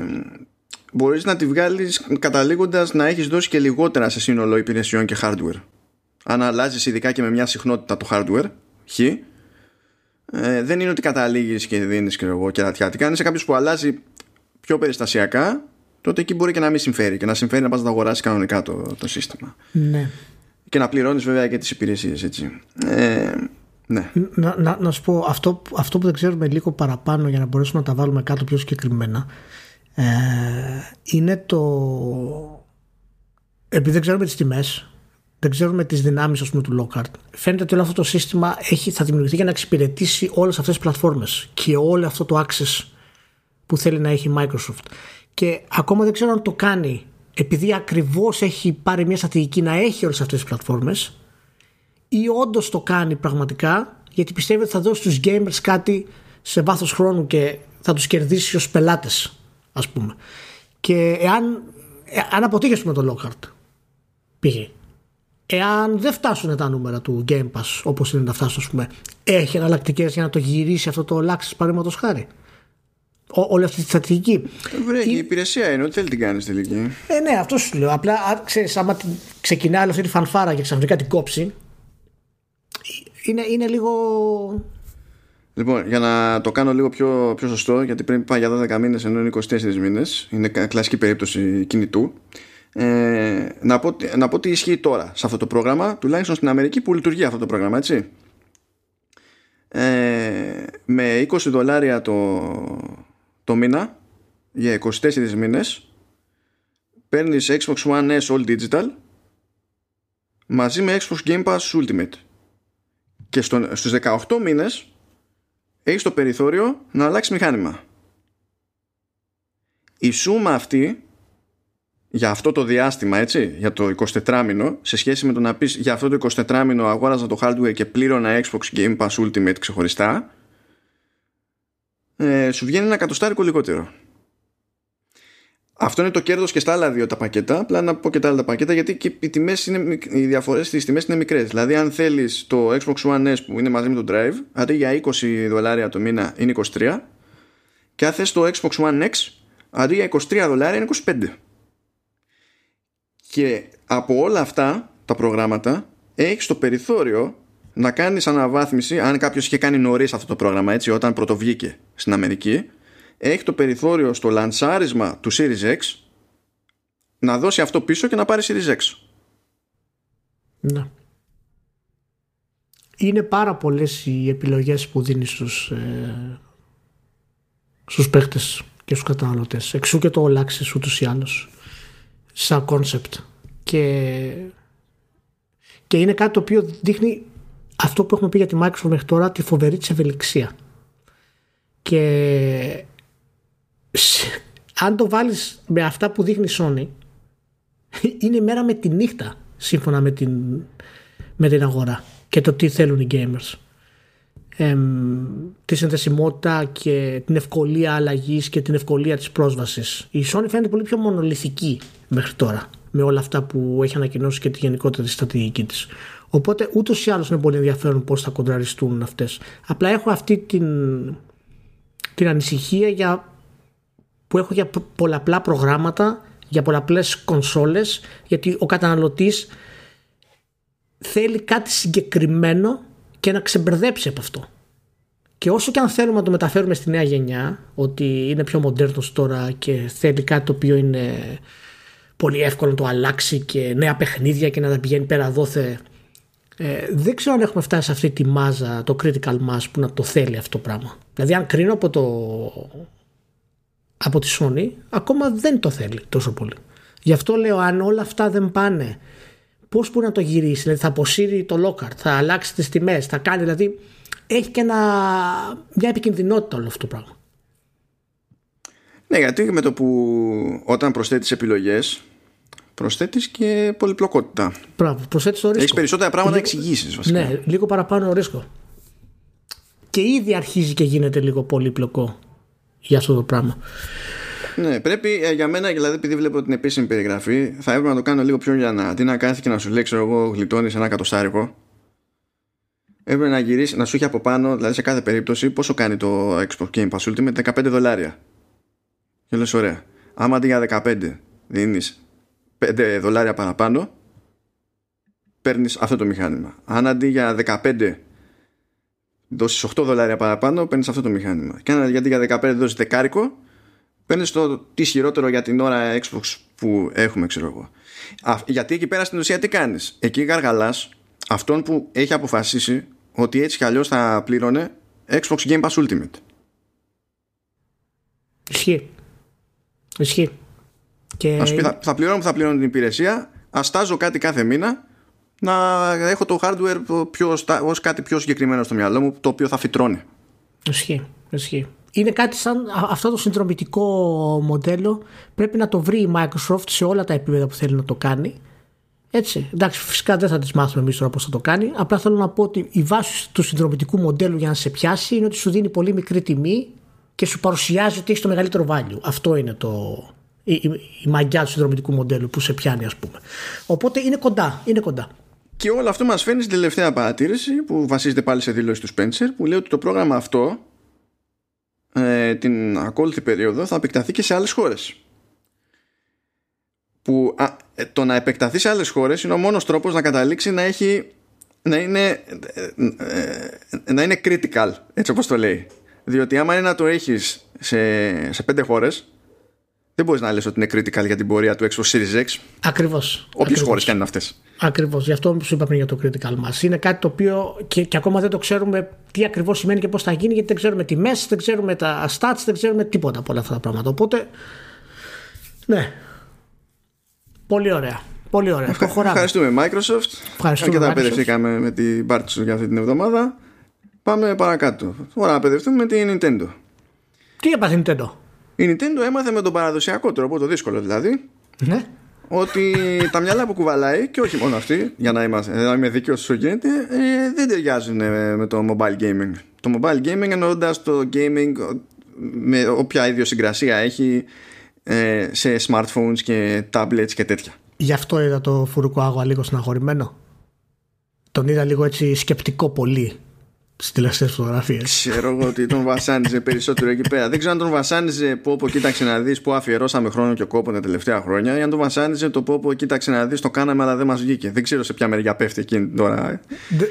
μπορείς να τη βγάλεις καταλήγοντας να έχεις δώσει και λιγότερα σε σύνολο υπηρεσιών και hardware. Αν αλλάζεις ειδικά και με μια συχνότητα το hardware, χ, ε, δεν είναι ότι καταλήγεις και δίνεις και εγώ κερατιάτικα. Αν είσαι κάποιος που αλλάζει πιο περιστασιακά, τότε εκεί μπορεί και να μην συμφέρει και να συμφέρει να πας να αγοράσεις κανονικά το, το σύστημα. Ναι. Και να πληρώνεις βέβαια και τις υπηρεσίες έτσι. Ε, ναι. Να, να, να σου πω, αυτό, αυτό που δεν ξέρουμε λίγο παραπάνω για να μπορέσουμε να τα βάλουμε κάτω πιο συγκεκριμένα ε, είναι το... Επειδή δεν ξέρουμε τις τιμές, δεν ξέρουμε τις δυνάμεις ας πούμε, του Lockhart, φαίνεται ότι όλο αυτό το σύστημα έχει, θα δημιουργηθεί για να εξυπηρετήσει όλες αυτές τις πλατφόρμες και όλο αυτό το access που θέλει να έχει η Microsoft. Και ακόμα δεν ξέρω αν το κάνει επειδή ακριβώς έχει πάρει μια στρατηγική να έχει όλες αυτές τις πλατφόρμες ή όντως το κάνει πραγματικά γιατί πιστεύει ότι θα δώσει στους gamers κάτι σε βάθος χρόνου και θα τους κερδίσει ως πελάτες ας πούμε. Και εάν, εάν αποτύχει με το Lockhart πήγε. Εάν δεν φτάσουν τα νούμερα του Game Pass όπως είναι να φτάσουν ας πούμε έχει εναλλακτικές για να το γυρίσει αυτό το Access παραδείγματος χάρη. Ό, όλη αυτή τη στρατηγική Βρε, και η υπηρεσία είναι, ό,τι θέλει την κάνει τελική. ε, ναι, αυτό σου λέω. Απλά, αν ξέρεις, άμα την- ξεκινάει όλη αυτή τη φανφάρα και ξαφνικά την κόψει, είναι, είναι λίγο. Λοιπόν, για να το κάνω λίγο πιο, πιο σωστό, γιατί πριν πάει για 12 μήνες ενώ είναι 24 μήνες, είναι κα- κλασική περίπτωση κινητού. Ε, να, πω, τι- να πω τι ισχύει τώρα σε αυτό το πρόγραμμα, τουλάχιστον στην Αμερική που λειτουργεί αυτό το πρόγραμμα, έτσι. Ε, με 20 δολάρια το, το μήνα για 24 μήνες παίρνεις Xbox One S All Digital μαζί με Xbox Game Pass Ultimate και στο, στους 18 μήνες έχεις το περιθώριο να αλλάξεις μηχάνημα. Η σούμα αυτή για αυτό το διάστημα, έτσι, για το 24 μήνο, σε σχέση με το να πεις για αυτό το 24 μήνο αγόραζα το hardware και πλήρωνα Xbox Game Pass Ultimate ξεχωριστά, ε, σου βγαίνει ένα κατοστάρικο λιγότερο. Αυτό είναι το κέρδος και στα άλλα δύο τα πακέτα. Απλά να πω και τα άλλα τα πακέτα γιατί και οι, τιμές είναι, μικ- οι διαφορές στις τιμές είναι μικρές. Δηλαδή αν θέλεις το Xbox One S που είναι μαζί με το Drive, αντί για 20 δολάρια το μήνα είναι 23 και αν θες το Xbox One X, αντί για 23 δολάρια είναι 25. Και από όλα αυτά τα προγράμματα έχεις το περιθώριο να κάνεις αναβάθμιση αν κάποιος είχε κάνει νωρίς αυτό το πρόγραμμα έτσι όταν πρωτοβγήκε στην Αμερική έχει το περιθώριο στο λανσάρισμα του Series X να δώσει αυτό πίσω και να πάρει Series X. Ναι. Είναι πάρα πολλές οι επιλογές που δίνεις στους, ε, στους παίχτες και στους καταναλωτές. Εξού και το All Access ούτως ή άλλως σαν concept. Και, και είναι κάτι το οποίο δείχνει αυτό που έχουμε πει για τη Microsoft μέχρι τώρα, τη φοβερή της ευελιξία. Και σε- αν το βάλεις με αυτά που δείχνει η Sony είναι η μέρα με τη νύχτα σύμφωνα με την, με την αγορά και το τι θέλουν οι gamers. Ε, τη συνδεσιμότητα και την ευκολία αλλαγής και την ευκολία της πρόσβασης. Η Sony φαίνεται πολύ πιο μονολυθική μέχρι τώρα με όλα αυτά που έχει ανακοινώσει και τη γενικότερη στρατηγική της. Οπότε ούτως ή άλλως είναι πολύ ενδιαφέρον πώς θα κοντραριστούν αυτές. Απλά έχω αυτή την, την ανησυχία για, που έχω για πολλαπλά προγράμματα, για πολλαπλές κονσόλες, γιατί ο καταναλωτής θέλει κάτι συγκεκριμένο και να ξεμπερδέψει από αυτό. Και όσο και αν θέλουμε να το μεταφέρουμε στη νέα γενιά, ότι είναι πιο μοντέρνος τώρα και θέλει κάτι το οποίο είναι πολύ εύκολο να το αλλάξει και νέα παιχνίδια και να τα πηγαίνει πέρα δόθε ε, δεν ξέρω αν έχουμε φτάσει σε αυτή τη μάζα, το critical mass που να το θέλει αυτό το πράγμα. Δηλαδή αν κρίνω από, το, από τη Sony, ακόμα δεν το θέλει τόσο πολύ. Γι' αυτό λέω αν όλα αυτά δεν πάνε, πώς μπορεί να το γυρίσει, δηλαδή θα αποσύρει το lockout, θα αλλάξει τις τιμές, θα κάνει, δηλαδή έχει και ένα, μια επικινδυνότητα όλο αυτό το πράγμα. Ναι, γιατί με το που όταν προσθέτεις επιλογές προσθέτεις και πολυπλοκότητα. Μπράβο, προσθέτεις το ρίσκο. Έχει περισσότερα πράγματα να εξηγήσεις βασικά. Ναι, λίγο παραπάνω ρίσκο. Και ήδη αρχίζει και γίνεται λίγο πολύπλοκο για αυτό το πράγμα. Ναι, πρέπει ε, για μένα, δηλαδή επειδή βλέπω την επίσημη περιγραφή, θα έπρεπε να το κάνω λίγο πιο για να αντί να κάθει και να σου λέει, ξέρω εγώ, γλιτώνεις ένα κατοστάρικο. Έπρεπε να γυρίσεις, να σου έχει από πάνω, δηλαδή σε κάθε περίπτωση, πόσο κάνει το Xbox Game Pass Ultimate, 15 δολάρια. Και λες, ωραία. Άμα αντί για 15 δίνεις 5 δολάρια παραπάνω παίρνεις αυτό το μηχάνημα. Αν αντί για 15 δώσεις 8 δολάρια παραπάνω παίρνεις αυτό το μηχάνημα. Και αν αντί για 15 δώσεις δεκάρικο παίρνεις το τι ισχυρότερο για την ώρα Xbox που έχουμε ξέρω εγώ. Γιατί εκεί πέρα στην ουσία τι κάνεις; Εκεί γαργαλάς αυτόν που έχει αποφασίσει ότι έτσι κι αλλιώς θα πλήρωνε Xbox Game Pass Ultimate. Ισχύει. Ισχύει και... Ας πει, θα, θα πληρώνω θα πληρώνω την υπηρεσία, αστάζω κάτι κάθε μήνα να έχω το hardware πιο, ως κάτι πιο συγκεκριμένο στο μυαλό μου το οποίο θα φυτρώνει. Ισχύει, ισχύει. Είναι κάτι σαν αυτό το συνδρομητικό μοντέλο πρέπει να το βρει η Microsoft σε όλα τα επίπεδα που θέλει να το κάνει. Έτσι. Εντάξει, φυσικά δεν θα τη μάθουμε εμείς τώρα πώς θα το κάνει. Απλά θέλω να πω ότι η βάση του συνδρομητικού μοντέλου για να σε πιάσει είναι ότι σου δίνει πολύ μικρή τιμή και σου παρουσιάζει ότι έχεις το μεγαλύτερο value. Αυτό είναι το, η, η, η μαγιά του συνδρομητικού μοντέλου που σε πιάνει ας πούμε. Οπότε είναι κοντά, είναι κοντά. Και όλο αυτό μας φέρνει στην τελευταία παρατήρηση που βασίζεται πάλι σε δήλωση του Spencer που λέει ότι το πρόγραμμα αυτό ε, την ακόλουθη περίοδο θα επεκταθεί και σε άλλες χώρες. Που α, ε, το να επεκταθεί σε άλλες χώρες είναι ο μόνος τρόπος να καταλήξει να έχει να είναι, ε, ε, να είναι critical έτσι όπως το λέει. Διότι άμα είναι να το έχεις σε, σε πέντε χώρες δεν μπορείς να λες ότι είναι critical για την πορεία του Xbox Series X. Ακριβώς. Όποιες χώρες και αν είναι αυτές. Ακριβώς. Γι' αυτό σου είπα πριν για το critical mass. Είναι κάτι το οποίο και, και ακόμα δεν το ξέρουμε τι ακριβώς σημαίνει και πώς θα γίνει, γιατί δεν ξέρουμε τιμές, δεν ξέρουμε τα stats, δεν ξέρουμε τίποτα από όλα αυτά τα πράγματα. Οπότε. Ναι. Πολύ ωραία. Πολύ ωραία. Ευχα... Ευχαριστούμε Microsoft. Ευχαριστούμε. τα παιδευτήκαμε με την πάρτι σου για αυτή την εβδομάδα. Πάμε παρακάτω. Ωραία, να παιδευτούμε με την Nintendo. Τι έπαθε Nintendo; Η Nintendo έμαθε με τον παραδοσιακό τρόπο, το δύσκολο δηλαδή. Ναι. Ότι τα μυαλά που κουβαλάει, και όχι μόνο αυτή, για να, είμαστε, να είμαι δίκαιος όσο γίνεται, ε, δεν ταιριάζουν με το mobile gaming. Το mobile gaming εννοώντας το gaming με όποια ιδιοσυγκρασία έχει ε, σε smartphones και tablets και τέτοια. Γι' αυτό είδα το φουρουκό άγουα λίγο συναχωρημένο. Τον είδα λίγο έτσι σκεπτικό πολύ στι τελευταίες φωτογραφίες. Ξέρω εγώ ότι τον βασάνιζε περισσότερο εκεί πέρα. Δεν ξέρω αν τον βασάνιζε που όπου κοίταξε να δεις που αφιερώσαμε χρόνο και κόπο τα τελευταία χρόνια ή αν τον βασάνιζε το που όπου κοίταξε να δεις το κάναμε αλλά δεν μας βγήκε. Δεν ξέρω σε ποια μεριά πέφτει εκείνη τώρα.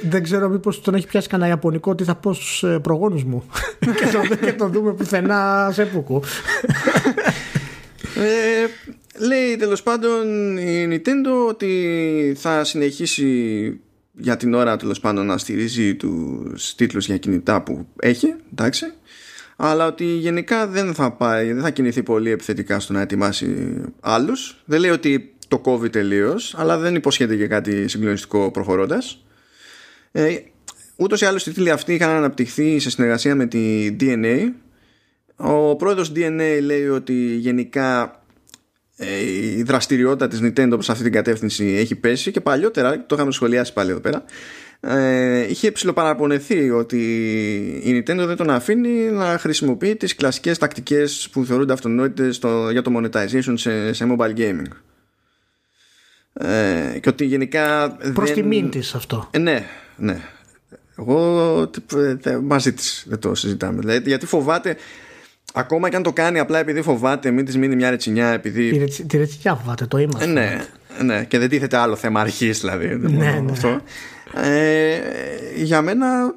δεν ξέρω μήπως τον έχει πιάσει κανένα Ιαπωνικό τι θα πω στους ε, προγόνους μου. και, το, και το δούμε πουθενά σε πουκού. ε, λέει τέλος πάντων η Nintendo ότι θα συνεχίσει για την ώρα τέλος πάντων να στηρίζει τους τίτλους για κινητά που έχει, εντάξει, αλλά ότι γενικά δεν θα πάει, δεν θα κινηθεί πολύ επιθετικά στο να ετοιμάσει άλλους. Δεν λέει ότι το κόβει τελείως, αλλά δεν υποσχέται και κάτι συγκλονιστικό προχωρώντας. Ε, ούτως ή άλλως οι τίτλοι αυτοί είχαν αναπτυχθεί σε συνεργασία με τη DNA. Ο πρόεδρος DNA λέει ότι γενικά ε, η δραστηριότητα της Nintendo προς αυτή την κατεύθυνση έχει πέσει και παλιότερα, το είχαμε σχολιάσει πάλι εδώ πέρα ε, είχε ψηλοπαραπονεθεί ότι η Nintendo δεν τον αφήνει να χρησιμοποιεί τις κλασικές τακτικές που θεωρούνται αυτονόητες για το monetization σε, σε mobile gaming. Ε, και ότι γενικά προς δεν... τιμήν της αυτό. Ε, ναι, ναι. Εγώ ε, μαζί της δεν το συζητάμε. Δηλαδή, γιατί φοβάται Ακόμα και αν το κάνει απλά επειδή φοβάται, μην της μείνει μια ρετσινιά. Επειδή... Τη, ρετσινιά φοβάται, το είμαστε. ναι, ναι, και δεν τίθεται άλλο θέμα αρχής δηλαδή. Ναι, ναι. Αυτό. Ε, για μένα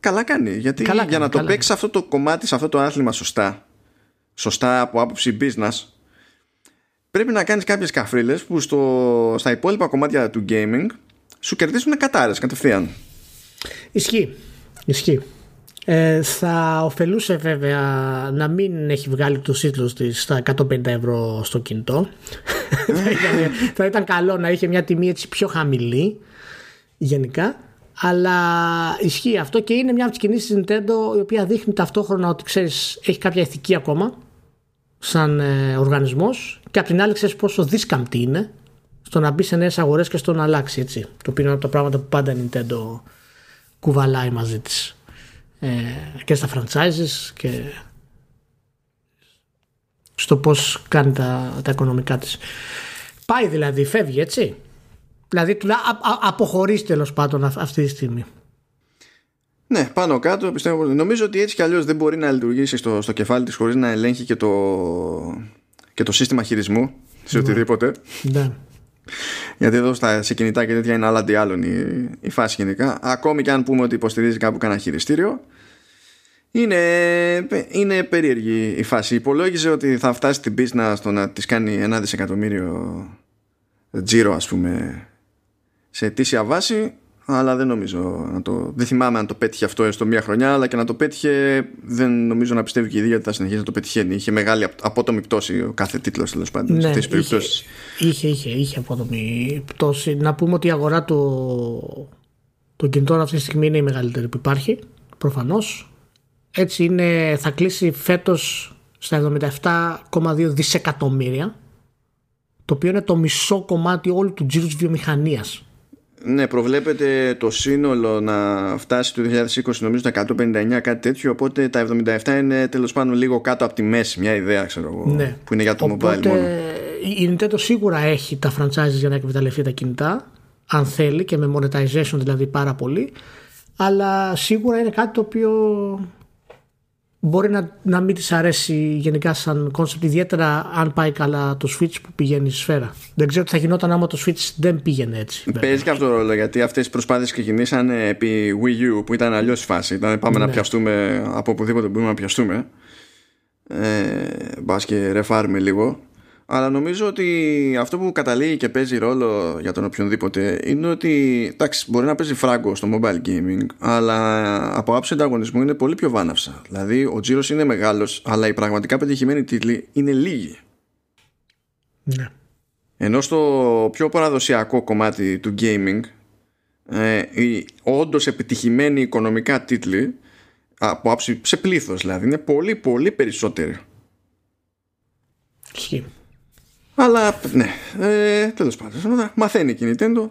καλά κάνει. Γιατί καλά για να το παίξεις αυτό το κομμάτι, σε αυτό το άθλημα σωστά, σωστά από άποψη business, πρέπει να κάνεις κάποιες καφρίλες που στο, στα υπόλοιπα κομμάτια του gaming σου κερδίσουν κατάρρε κατευθείαν. Ισχύει. Ισχύει. Ε, θα ωφελούσε βέβαια να μην έχει βγάλει τους τίτλους της στα 150 ευρώ στο κινητό. Θα, ήταν, καλό να είχε μια τιμή έτσι πιο χαμηλή γενικά. Αλλά ισχύει αυτό και είναι μια από τις κινήσεις της Nintendo η οποία δείχνει ταυτόχρονα ότι ξέρεις έχει κάποια ηθική ακόμα σαν ε, οργανισμός. Και απ' την άλλη ξέρεις πόσο δίσκαμπτη είναι στο να μπει σε νέες αγορές και στο να αλλάξει έτσι. Το οποίο είναι από τα πράγματα που πάντα η Nintendo κουβαλάει μαζί της. ε, και στα franchises και στο πώς κάνει τα, τα οικονομικά της. Πάει δηλαδή, φεύγει έτσι. Δηλαδή αποχωρείς τέλος πάντων αυτή τη στιγμή. Ναι, πάνω κάτω πιστεύω. Νομίζω ότι έτσι κι αλλιώς δεν μπορεί να λειτουργήσει στο, στο κεφάλι της χωρίς να ελέγχει και το, και το σύστημα χειρισμού σε ναι. οτιδήποτε. Ναι. Γιατί εδώ στα, σε κινητά και τέτοια είναι άλλα αντιάλλον η, η φάση γενικά. Ακόμη και αν πούμε ότι υποστηρίζει κάπου κανένα χειριστήριο, είναι, είναι περίεργη η φάση. Υπολόγιζε ότι θα φτάσει την πίσνα στο να της κάνει ένα δισεκατομμύριο τζίρο, ας πούμε, σε αιτήσια βάση. Αλλά δεν νομίζω να το. Δεν θυμάμαι αν το πέτυχε αυτό έστω μία χρονιά, αλλά και να το πέτυχε δεν νομίζω να πιστεύει και η ίδια ότι θα συνεχίσει να το πετυχαίνει. Είχε μεγάλη απότομη πτώση ο κάθε τίτλος τέλος πάντων ναι, σε είχε, είχε, είχε, είχε απότομη πτώση. Να πούμε ότι η αγορά του των κινητών αυτή τη στιγμή είναι η μεγαλύτερη που υπάρχει. Προφανώς. Έτσι είναι, θα κλείσει φέτος στα 77,2 δισεκατομμύρια το οποίο είναι το μισό κομμάτι όλου του τζίρους της βιομηχανίας. Ναι, προβλέπεται το σύνολο να φτάσει το 2020 νομίζω τα 159 κάτι τέτοιο οπότε τα 77 είναι τέλος πάντων λίγο κάτω από τη μέση μια ιδέα ξέρω εγώ ναι. που είναι για το οπότε, mobile μόνο. Η Nintendo σίγουρα έχει τα franchises για να εκμεταλλευτεί τα κινητά αν θέλει και με monetization δηλαδή πάρα πολύ αλλά σίγουρα είναι κάτι το οποίο μπορεί να, να μην της αρέσει γενικά σαν concept, ιδιαίτερα αν πάει καλά το Switch που πηγαίνει στη σφαίρα. Δεν ξέρω τι θα γινόταν άμα το Switch δεν πήγαινε έτσι. Παίζει και αυτό το ρόλο γιατί αυτές οι προσπάθειες ξεκινήσαν επί Wii U που ήταν αλλιώς φάση. Ήταν πάμε να ναι. πιαστούμε από οπουδήποτε μπορούμε να πιαστούμε. Ε, Μπας και ρεφάρουμε λίγο. Αλλά νομίζω ότι αυτό που καταλήγει και παίζει ρόλο για τον οποιονδήποτε είναι ότι εντάξει, μπορεί να παίζει φράγκο στο mobile gaming, αλλά από άψη ανταγωνισμού είναι πολύ πιο βάναυσα. Δηλαδή, ο τζίρος είναι μεγάλος, αλλά οι πραγματικά πετυχημένοι τίτλοι είναι λίγοι. Ναι. Ενώ στο πιο παραδοσιακό κομμάτι του gaming, ε, οι όντως επιτυχημένοι οικονομικά τίτλοι, από άψη σε πλήθος δηλαδή, είναι πολύ πολύ περισσότεροι. Αλλά ναι, ε, τέλος πάντων. Μαθαίνει η Nintendo.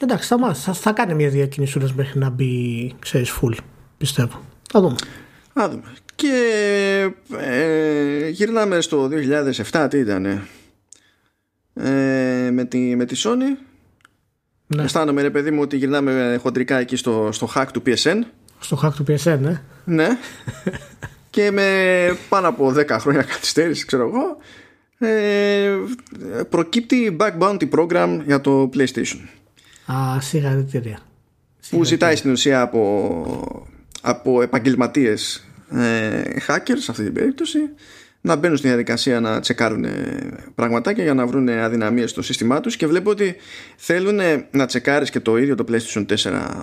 Εντάξει, θα, θα, θα κάνει μια διακινησούρα μέχρι να μπει, ξέρεις, full. Πιστεύω. Θα δούμε. Θα δούμε. Και ε, γυρνάμε στο 2007, τι ήταν. Ε, με, τη, με τη Sony. Ναι. Αισθάνομαι, ρε παιδί μου, ότι γυρνάμε χοντρικά εκεί στο, στο hack του PSN. Στο hack του PSN, ναι. Ναι. και με πάνω από 10 χρόνια καθυστέρηση, ξέρω εγώ, ε, προκύπτει Back Bounty Program για το PlayStation. Α, συγχαρητήρια. Που ζητάει στην ουσία από, από επαγγελματίες ε, hackers σε αυτή την περίπτωση να μπαίνουν στη διαδικασία να τσεκάρουν πραγματάκια για να βρουν αδυναμίες στο σύστημά τους και βλέπω ότι θέλουν να τσεκάρεις και το ίδιο το PlayStation 4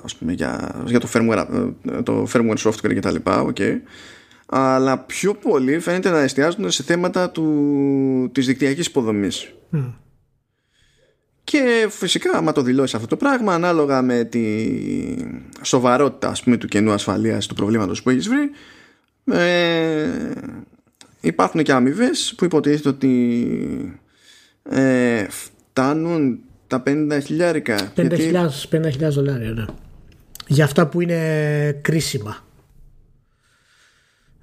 ας πούμε, για, για το, firmware, ε, το firmware software κτλ. Okay αλλά πιο πολύ φαίνεται να εστιάζουν σε θέματα του, της δικτυακής υποδομής. Και φυσικά άμα το δηλώσει αυτό το πράγμα ανάλογα με τη σοβαρότητα ας πούμε, του κενού ασφαλείας του προβλήματος που έχεις βρει ε, υπάρχουν και αμοιβές που υποτίθεται ότι ε, φτάνουν τα 50 χιλιάρικα. 50.000 50.000 δολάρια, ναι. Για αυτά που είναι κρίσιμα.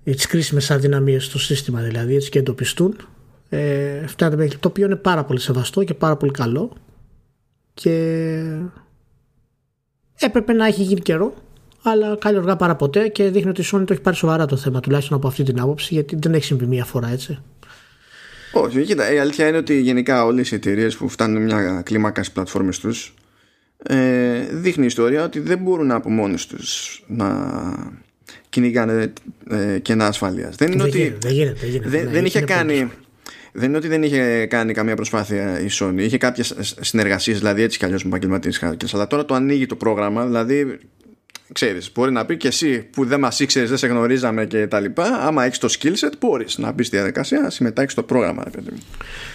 Για τις κρίσιμες αδυναμίες στο σύστημα δηλαδή, έτσι και εντοπιστούν. Ε, φτάνει μέχρι το οποίο είναι πάρα πολύ σεβαστό και πάρα πολύ καλό. Και έπρεπε να έχει γίνει καιρό αλλά καλή οργά παρά ποτέ και δείχνει ότι η Sony το έχει πάρει σοβαρά το θέμα, τουλάχιστον από αυτή την άποψη, γιατί δεν έχει συμβεί μία φορά έτσι. Όχι, κοίτα, η αλήθεια είναι ότι γενικά όλες οι εταιρείες που φτάνουν μια κλίμακα στις πλατφόρμες τους ε, δείχνει η ιστορία ότι δεν μπορούν από μόνοι τους να κυνηγάνε ε, κενά ασφαλεία. Δεν είναι δεν ότι. Γίνεται, δεν γίνεται. Δεν, γίνεται, δεν, ναι, δεν είχε είναι κάνει. πολύ. Δεν είναι ότι δεν είχε κάνει καμία προσπάθεια η Sony. Είχε κάποιες συνεργασίες, δηλαδή έτσι κι αλλιώς με επαγγελματίες hackers. Αλλά τώρα το ανοίγει το πρόγραμμα, δηλαδή ξέρεις, μπορεί να πει και εσύ που δεν μας ήξερες, δεν σε γνωρίζαμε και τα λοιπά, άμα έχεις το skill set μπορείς να μπεις στη διαδικασία, να συμμετάχεις στο πρόγραμμα, ρε παιδί μου.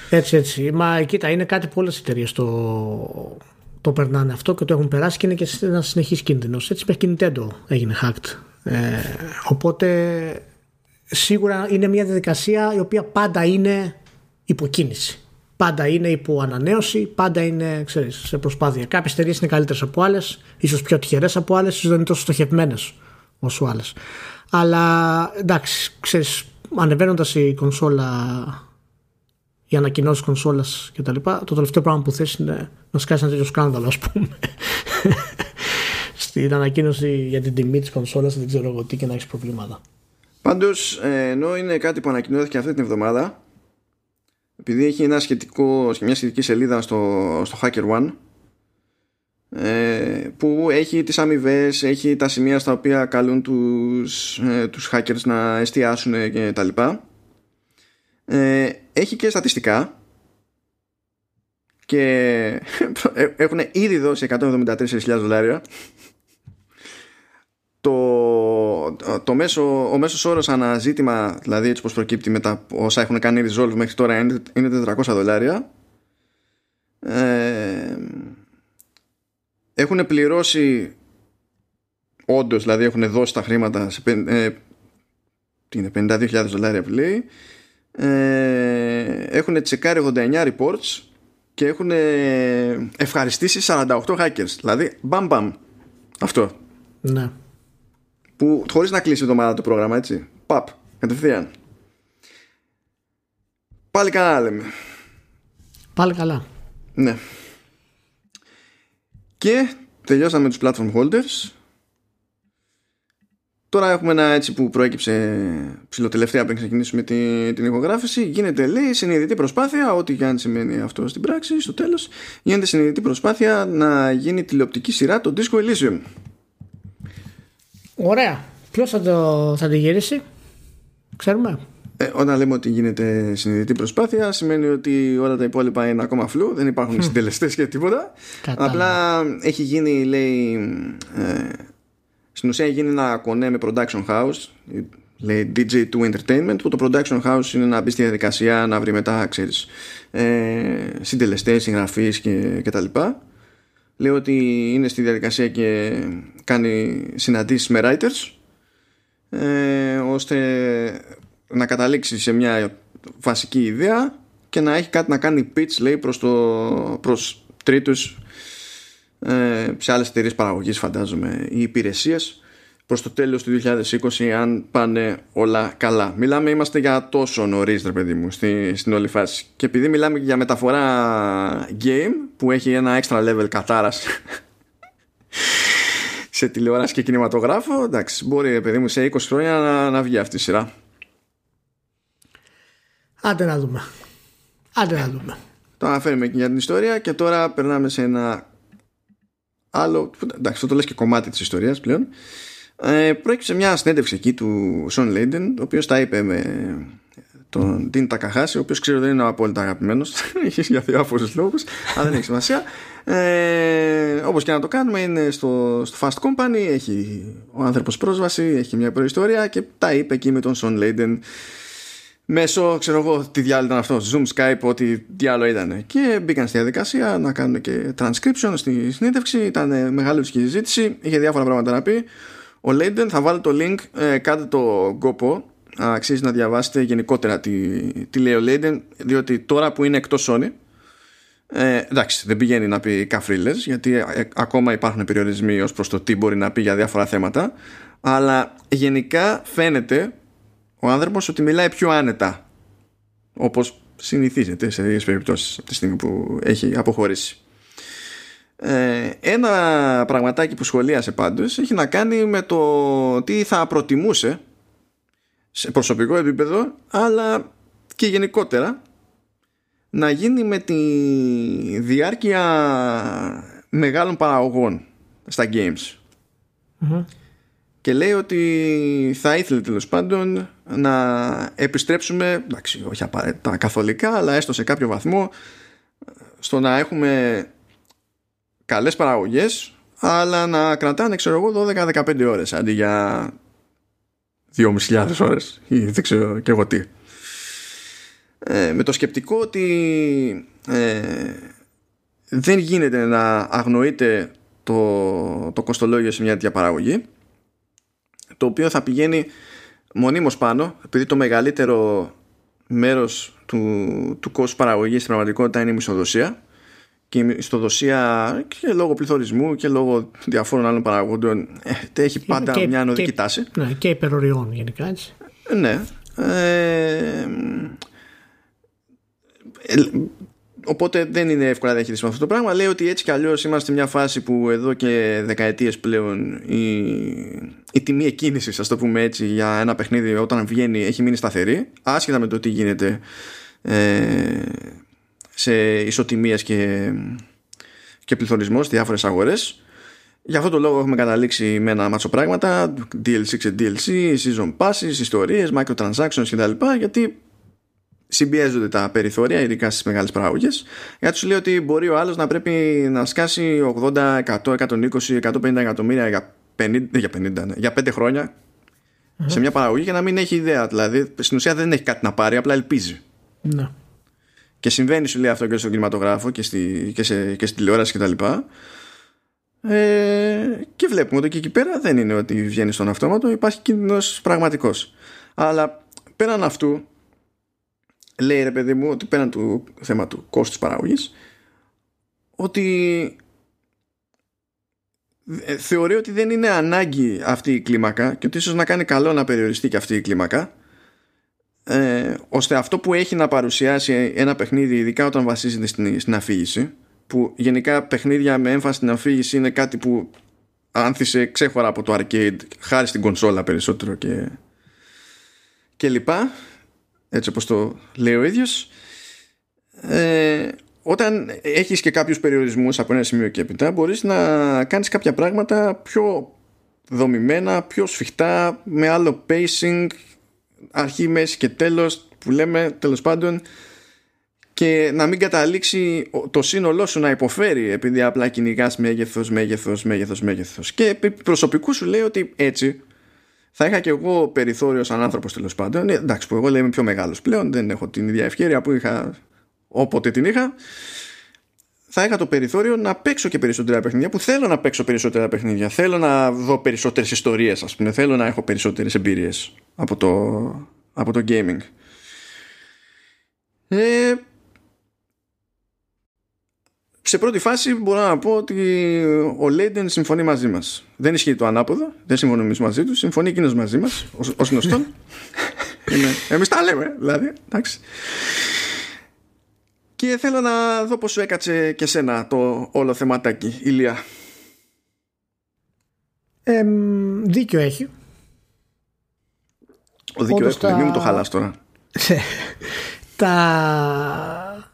Έτσι, έτσι. Μα κοίτα, είναι κάτι που όλες οι εταιρείες το, το περνάνε αυτό και το έχουν περάσει και είναι και ένα συνεχής κίνδυνος. Έτσι, μέχρι και η Nintendo έγινε hacked. Ε, οπότε σίγουρα είναι μια διαδικασία η οποία πάντα είναι υποκίνηση. Πάντα είναι υπό ανανέωση, πάντα είναι ξέρεις, σε προσπάθεια. Κάποιες εταιρείες είναι καλύτερες από άλλες, ίσως πιο τυχερές από άλλες, ίσως δεν είναι τόσο στοχευμένες όσο άλλες. Αλλά εντάξει, ξέρεις, ανεβαίνοντας η κονσόλα, οι ανακοινώσεις κονσόλας κτλ., το τελευταίο πράγμα που θες είναι να σκάσεις ένα τέτοιο σκάνδαλο, ας πούμε. Στην ανακοίνωση για την τιμή της κονσόλας, δεν ξέρω εγώ τι και να έχεις προβλήματα. Πάντως, ε, ενώ είναι κάτι που ανακοινώθηκε αυτή την εβδομάδα, επειδή έχει ένα σχετικό, μια σχετική σελίδα στο, στο Hacker One, ε, που έχει τις αμοιβές, έχει τα σημεία στα οποία καλούν τους, ε, τους hackers να εστιάσουν και τα λοιπά ε, έχει και στατιστικά και ε, έχουν ήδη δώσει 174.000 δολάρια το, το μέσο, ο μέσος όρος αναζήτημα δηλαδή έτσι πως προκύπτει μετά όσα έχουν κάνει resolve μέχρι τώρα είναι, είναι 400 δολάρια. Ε, έχουν πληρώσει όντως, δηλαδή έχουν δώσει τα χρήματα σε ε, τι είναι, 52.000 δολάρια που λέει. Ε, έχουν τσεκάρει 89 reports και έχουν ευχαριστήσει 48 hackers. Δηλαδή μπαμ μπαμ. Αυτό. Ναι. Που χωρίς να κλείσει η εβδομάδα το πρόγραμμα έτσι παπ κατευθείαν πάλι καλά λέμε Πάλι καλά. ναι και τελειώσαμε τους platform holders Τώρα έχουμε ένα έτσι που προέκυψε ψηλοτελευταία πριν ξεκινήσουμε την, την ηχογράφηση. Γίνεται λέει συνειδητή προσπάθεια, ό,τι και αν σημαίνει αυτό στην πράξη, στο τέλος, γίνεται συνειδητή προσπάθεια να γίνει τηλεοπτική σειρά το Disco Elysium. Ωραία. Ποιος θα, το, θα τη γυρίσει, ξέρουμε. Ε, όταν λέμε ότι γίνεται συνειδητή προσπάθεια, σημαίνει ότι όλα τα υπόλοιπα είναι ακόμα φλού, δεν υπάρχουν συντελεστές και τίποτα. Κατάλαβα. Απλά έχει γίνει, λέει. Ε, στην ουσία έχει γίνει ένα κονέ με production house, λέει DJ2 Entertainment, που το production house είναι να μπει στη διαδικασία να βρει μετά, ξέρεις, ε, συντελεστές, συγγραφείς και, και τα λοιπά. Λέει ότι είναι στη διαδικασία και κάνει συναντήσεις με writers, ε, ώστε να καταλήξει σε μια βασική ιδέα και να έχει κάτι να κάνει pitch λέει προς, το, προς τρίτους ε, σε άλλες εταιρείες παραγωγής φαντάζομαι ή υπηρεσίες προς το τέλος του 2020 αν πάνε όλα καλά. Μιλάμε, είμαστε για τόσο νωρίς ρε παιδί μου στη, στην όλη φάση και επειδή μιλάμε για μεταφορά game που έχει ένα extra level κατάρας σε τηλεόραση και κινηματογράφο εντάξει μπορεί ρε παιδί μου σε 20 χρόνια να, να βγει αυτή η σειρά Άντε να δούμε. Άντε να δούμε. Το αναφέρουμε και για την ιστορία και τώρα περνάμε σε ένα άλλο, εντάξει αυτό το λες και κομμάτι της ιστορίας πλέον ε, προέκυψε μια συνέντευξη εκεί του Σον Λέιντεν ο οποίος τα είπε με τον Τιν Τακαχάση ο οποίος ξέρω δεν είναι ο απόλυτα αγαπημένος για διάφορους λόγους αλλά δεν έχει σημασία ε, όπως και να το κάνουμε είναι στο, στο Fast Company έχει ο άνθρωπος πρόσβαση έχει μια προϊστορία και τα είπε εκεί με τον Σον Λέιντεν μέσω, ξέρω εγώ, τι διάλογο ήταν αυτό, Zoom, Skype, ό,τι διάλογο ήταν. Και μπήκαν στη διαδικασία να κάνουν και transcription στη συνέντευξη. Ήταν μεγάλη και συζήτηση, είχε διάφορα πράγματα να πει. Ο Λέιντεν θα βάλει το link, ε, κάντε το κόπο. Αξίζει να διαβάσετε γενικότερα τι, τι λέει ο Λέιντεν, διότι τώρα που είναι εκτός Sony, Ε, εντάξει, δεν πηγαίνει να πει καφρίλες γιατί ε, ακόμα υπάρχουν περιορισμοί ως προς το τι μπορεί να πει για διάφορα θέματα αλλά γενικά φαίνεται ο άνθρωπος ότι μιλάει πιο άνετα όπως συνηθίζεται σε τέτοιες περιπτώσεις από τη στιγμή που έχει αποχωρήσει. Ε, ένα πραγματάκι που σχολίασε πάντως έχει να κάνει με το τι θα προτιμούσε σε προσωπικό επίπεδο αλλά και γενικότερα να γίνει με τη διάρκεια μεγάλων παραγωγών στα games. Και λέει ότι θα ήθελε τέλος πάντων να επιστρέψουμε, εντάξει, όχι απαραίτητα καθολικά, αλλά έστω σε κάποιο βαθμό, στο να έχουμε καλές παραγωγές, αλλά να κρατάνε, ξέρω εγώ, 12-15 ώρες αντί για 2.500 ώρες ή δεν ξέρω και εγώ τι. Ε, με το σκεπτικό ότι ε, δεν γίνεται να αγνοείται το, το κοστολόγιο σε μια τέτοια παραγωγή το οποίο θα πηγαίνει μονίμως πάνω επειδή το μεγαλύτερο μέρος του, του κόστους παραγωγής στην πραγματικότητα είναι η μισθοδοσία και η μισθοδοσία και λόγω πληθωρισμού και λόγω διαφόρων άλλων παραγόντων ε, έχει πάντα και, μια ανωδική τάση. Ναι, και υπεροριών γενικά έτσι. Ναι. Ε, ε, οπότε δεν είναι εύκολο να διαχειριστούμε αυτό το πράγμα. Λέει ότι έτσι κι αλλιώς είμαστε μια φάση που εδώ και δεκαετίες πλέον η, η τιμή εκκίνησης, ας το πούμε έτσι, για ένα παιχνίδι όταν βγαίνει έχει μείνει σταθερή, άσχετα με το τι γίνεται ε, σε ισοτιμίες και, και πληθωρισμός στι διάφορες αγορές. Για αυτό το λόγο έχουμε καταλήξει με ένα μάτσο πράγματα, DLC σε DLC, season passes, ιστορίες, microtransactions κτλ. Γιατί συμπιέζονται τα περιθώρια, ειδικά στις μεγάλες παραγωγές. Γιατί τους λέει ότι μπορεί ο άλλος να πρέπει να σκάσει 80, 100, 120, 150 εκατομμύρια για 50, για 50 ναι, για 5 χρονια σε μια παραγωγή και να μην έχει ιδέα. Δηλαδή, στην ουσία δεν έχει κάτι να πάρει, απλά ελπίζει. Ναι. Και συμβαίνει, σου λέει αυτό και στον κινηματογράφο και, στη, και, σε, και στην τηλεόραση κτλ. Ε, και βλέπουμε ότι και εκεί πέρα δεν είναι ότι βγαίνει στον αυτόματο, υπάρχει κίνδυνος πραγματικός. Αλλά πέραν αυτού, λέει ρε παιδί μου ότι πέραν του θέμα του κόστους παραγωγής ότι ε, θεωρεί ότι δεν είναι ανάγκη αυτή η κλίμακα και ότι ίσως να κάνει καλό να περιοριστεί και αυτή η κλίμακα ε, ώστε αυτό που έχει να παρουσιάσει ένα παιχνίδι ειδικά όταν βασίζεται στην, στην αφήγηση που γενικά παιχνίδια με έμφαση στην αφήγηση είναι κάτι που άνθησε ξέχωρα από το arcade χάρη στην κονσόλα περισσότερο και, και λοιπά έτσι όπως το λέει ο ίδιος. Ε, όταν έχεις και κάποιους περιορισμούς από ένα σημείο και έπειτα μπορείς να κάνεις κάποια πράγματα πιο δομημένα, πιο σφιχτά με άλλο pacing αρχή, μέση και τέλος που λέμε τέλος πάντων και να μην καταλήξει το σύνολό σου να υποφέρει επειδή απλά κυνηγάς μέγεθος, μέγεθος, μέγεθος, μέγεθος και προσωπικού σου λέει ότι έτσι θα είχα και εγώ περιθώριο σαν άνθρωπος τέλος πάντων. Ε, εντάξει, που εγώ λέει είμαι πιο μεγάλος πλέον, δεν έχω την ίδια ευκαιρία που είχα όποτε την είχα. Θα είχα το περιθώριο να παίξω και περισσότερα παιχνίδια που θέλω να παίξω περισσότερα παιχνίδια. Θέλω να δω περισσότερες ιστορίες, ας πούμε. Θέλω να έχω περισσότερες εμπειρίες από το, από το gaming. Ε, σε πρώτη φάση μπορώ να πω ότι ο Λέιντεν συμφωνεί μαζί μας. Δεν ισχύει το ανάποδο, δεν συμφωνούμε μαζί τους, συμφωνεί εκείνος μαζί μας, ως γνωστόν. Εμείς τα λέμε, δηλαδή. Εντάξει. Και θέλω να δω πώς έκατσε και σένα το όλο θεματάκι, Ηλία. Ε, δίκιο έχει. Ο δίκιο έχει, τα... μην μου το χαλάς τώρα. τα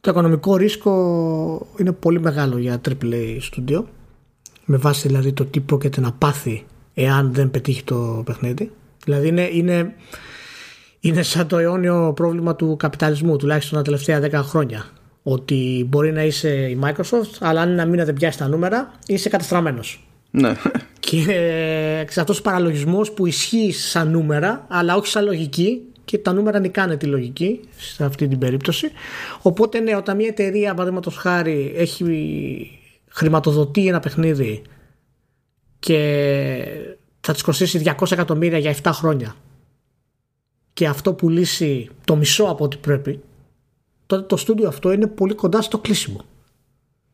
το οικονομικό ρίσκο είναι πολύ μεγάλο για AAA studio με βάση δηλαδή το τι πρόκειται να πάθει εάν δεν πετύχει το παιχνίδι. Δηλαδή είναι, είναι, είναι σαν το αιώνιο πρόβλημα του καπιταλισμού τουλάχιστον τα τελευταία 10 χρόνια. Ότι μπορεί να είσαι η Microsoft, αλλά αν ένα μήνα δεν πιάσει τα νούμερα, είσαι καταστραμμένος. Ναι. Και ε, αυτός ο παραλογισμός που ισχύει σαν νούμερα, αλλά όχι σαν λογική, και τα νούμερα νικάνε τη λογική σε αυτή την περίπτωση. Οπότε ναι, όταν μια εταιρεία, παραδείγματος χάρη, έχει χρηματοδοτεί ένα παιχνίδι και θα της κοστίσει 200 εκατομμύρια για 7 χρόνια και αυτό πουλήσει το μισό από ό,τι πρέπει τότε το στούντιο αυτό είναι πολύ κοντά στο κλείσιμο.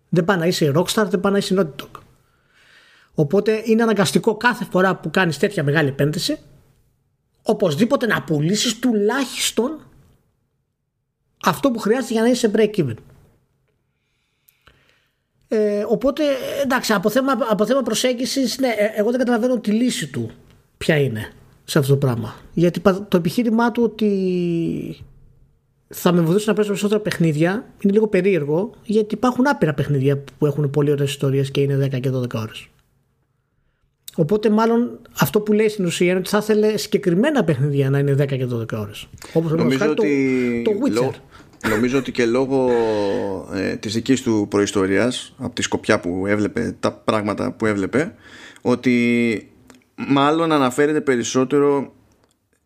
Δεν πάει να είσαι Rockstar, δεν πάει να είσαι Naughty Dog. Οπότε είναι αναγκαστικό κάθε φορά που κάνεις τέτοια μεγάλη επένδυση οπωσδήποτε να πουλήσεις τουλάχιστον αυτό που χρειάζεται για να είσαι break even. Ε, οπότε εντάξει από θέμα, από θέμα προσέγγισης ναι, ε, εγώ δεν καταλαβαίνω τη λύση του ποια είναι σε αυτό το πράγμα γιατί το επιχείρημά του ότι θα με βοηθήσει να παίζω περισσότερα παιχνίδια είναι λίγο περίεργο γιατί υπάρχουν άπειρα παιχνίδια που έχουν πολύ ωραίες ιστορίες και είναι 10 και 12 ώρες Οπότε, μάλλον αυτό που λέει στην ουσία είναι ότι θα ήθελε συγκεκριμένα παιχνίδια να είναι 10 και 12 ώρες. Όπως νομίζω ότι το, το Witcher. Νομίζω ότι και λόγω ε, της δικής του προϊστορίας από τη σκοπιά που έβλεπε τα πράγματα που έβλεπε ότι μάλλον αναφέρεται περισσότερο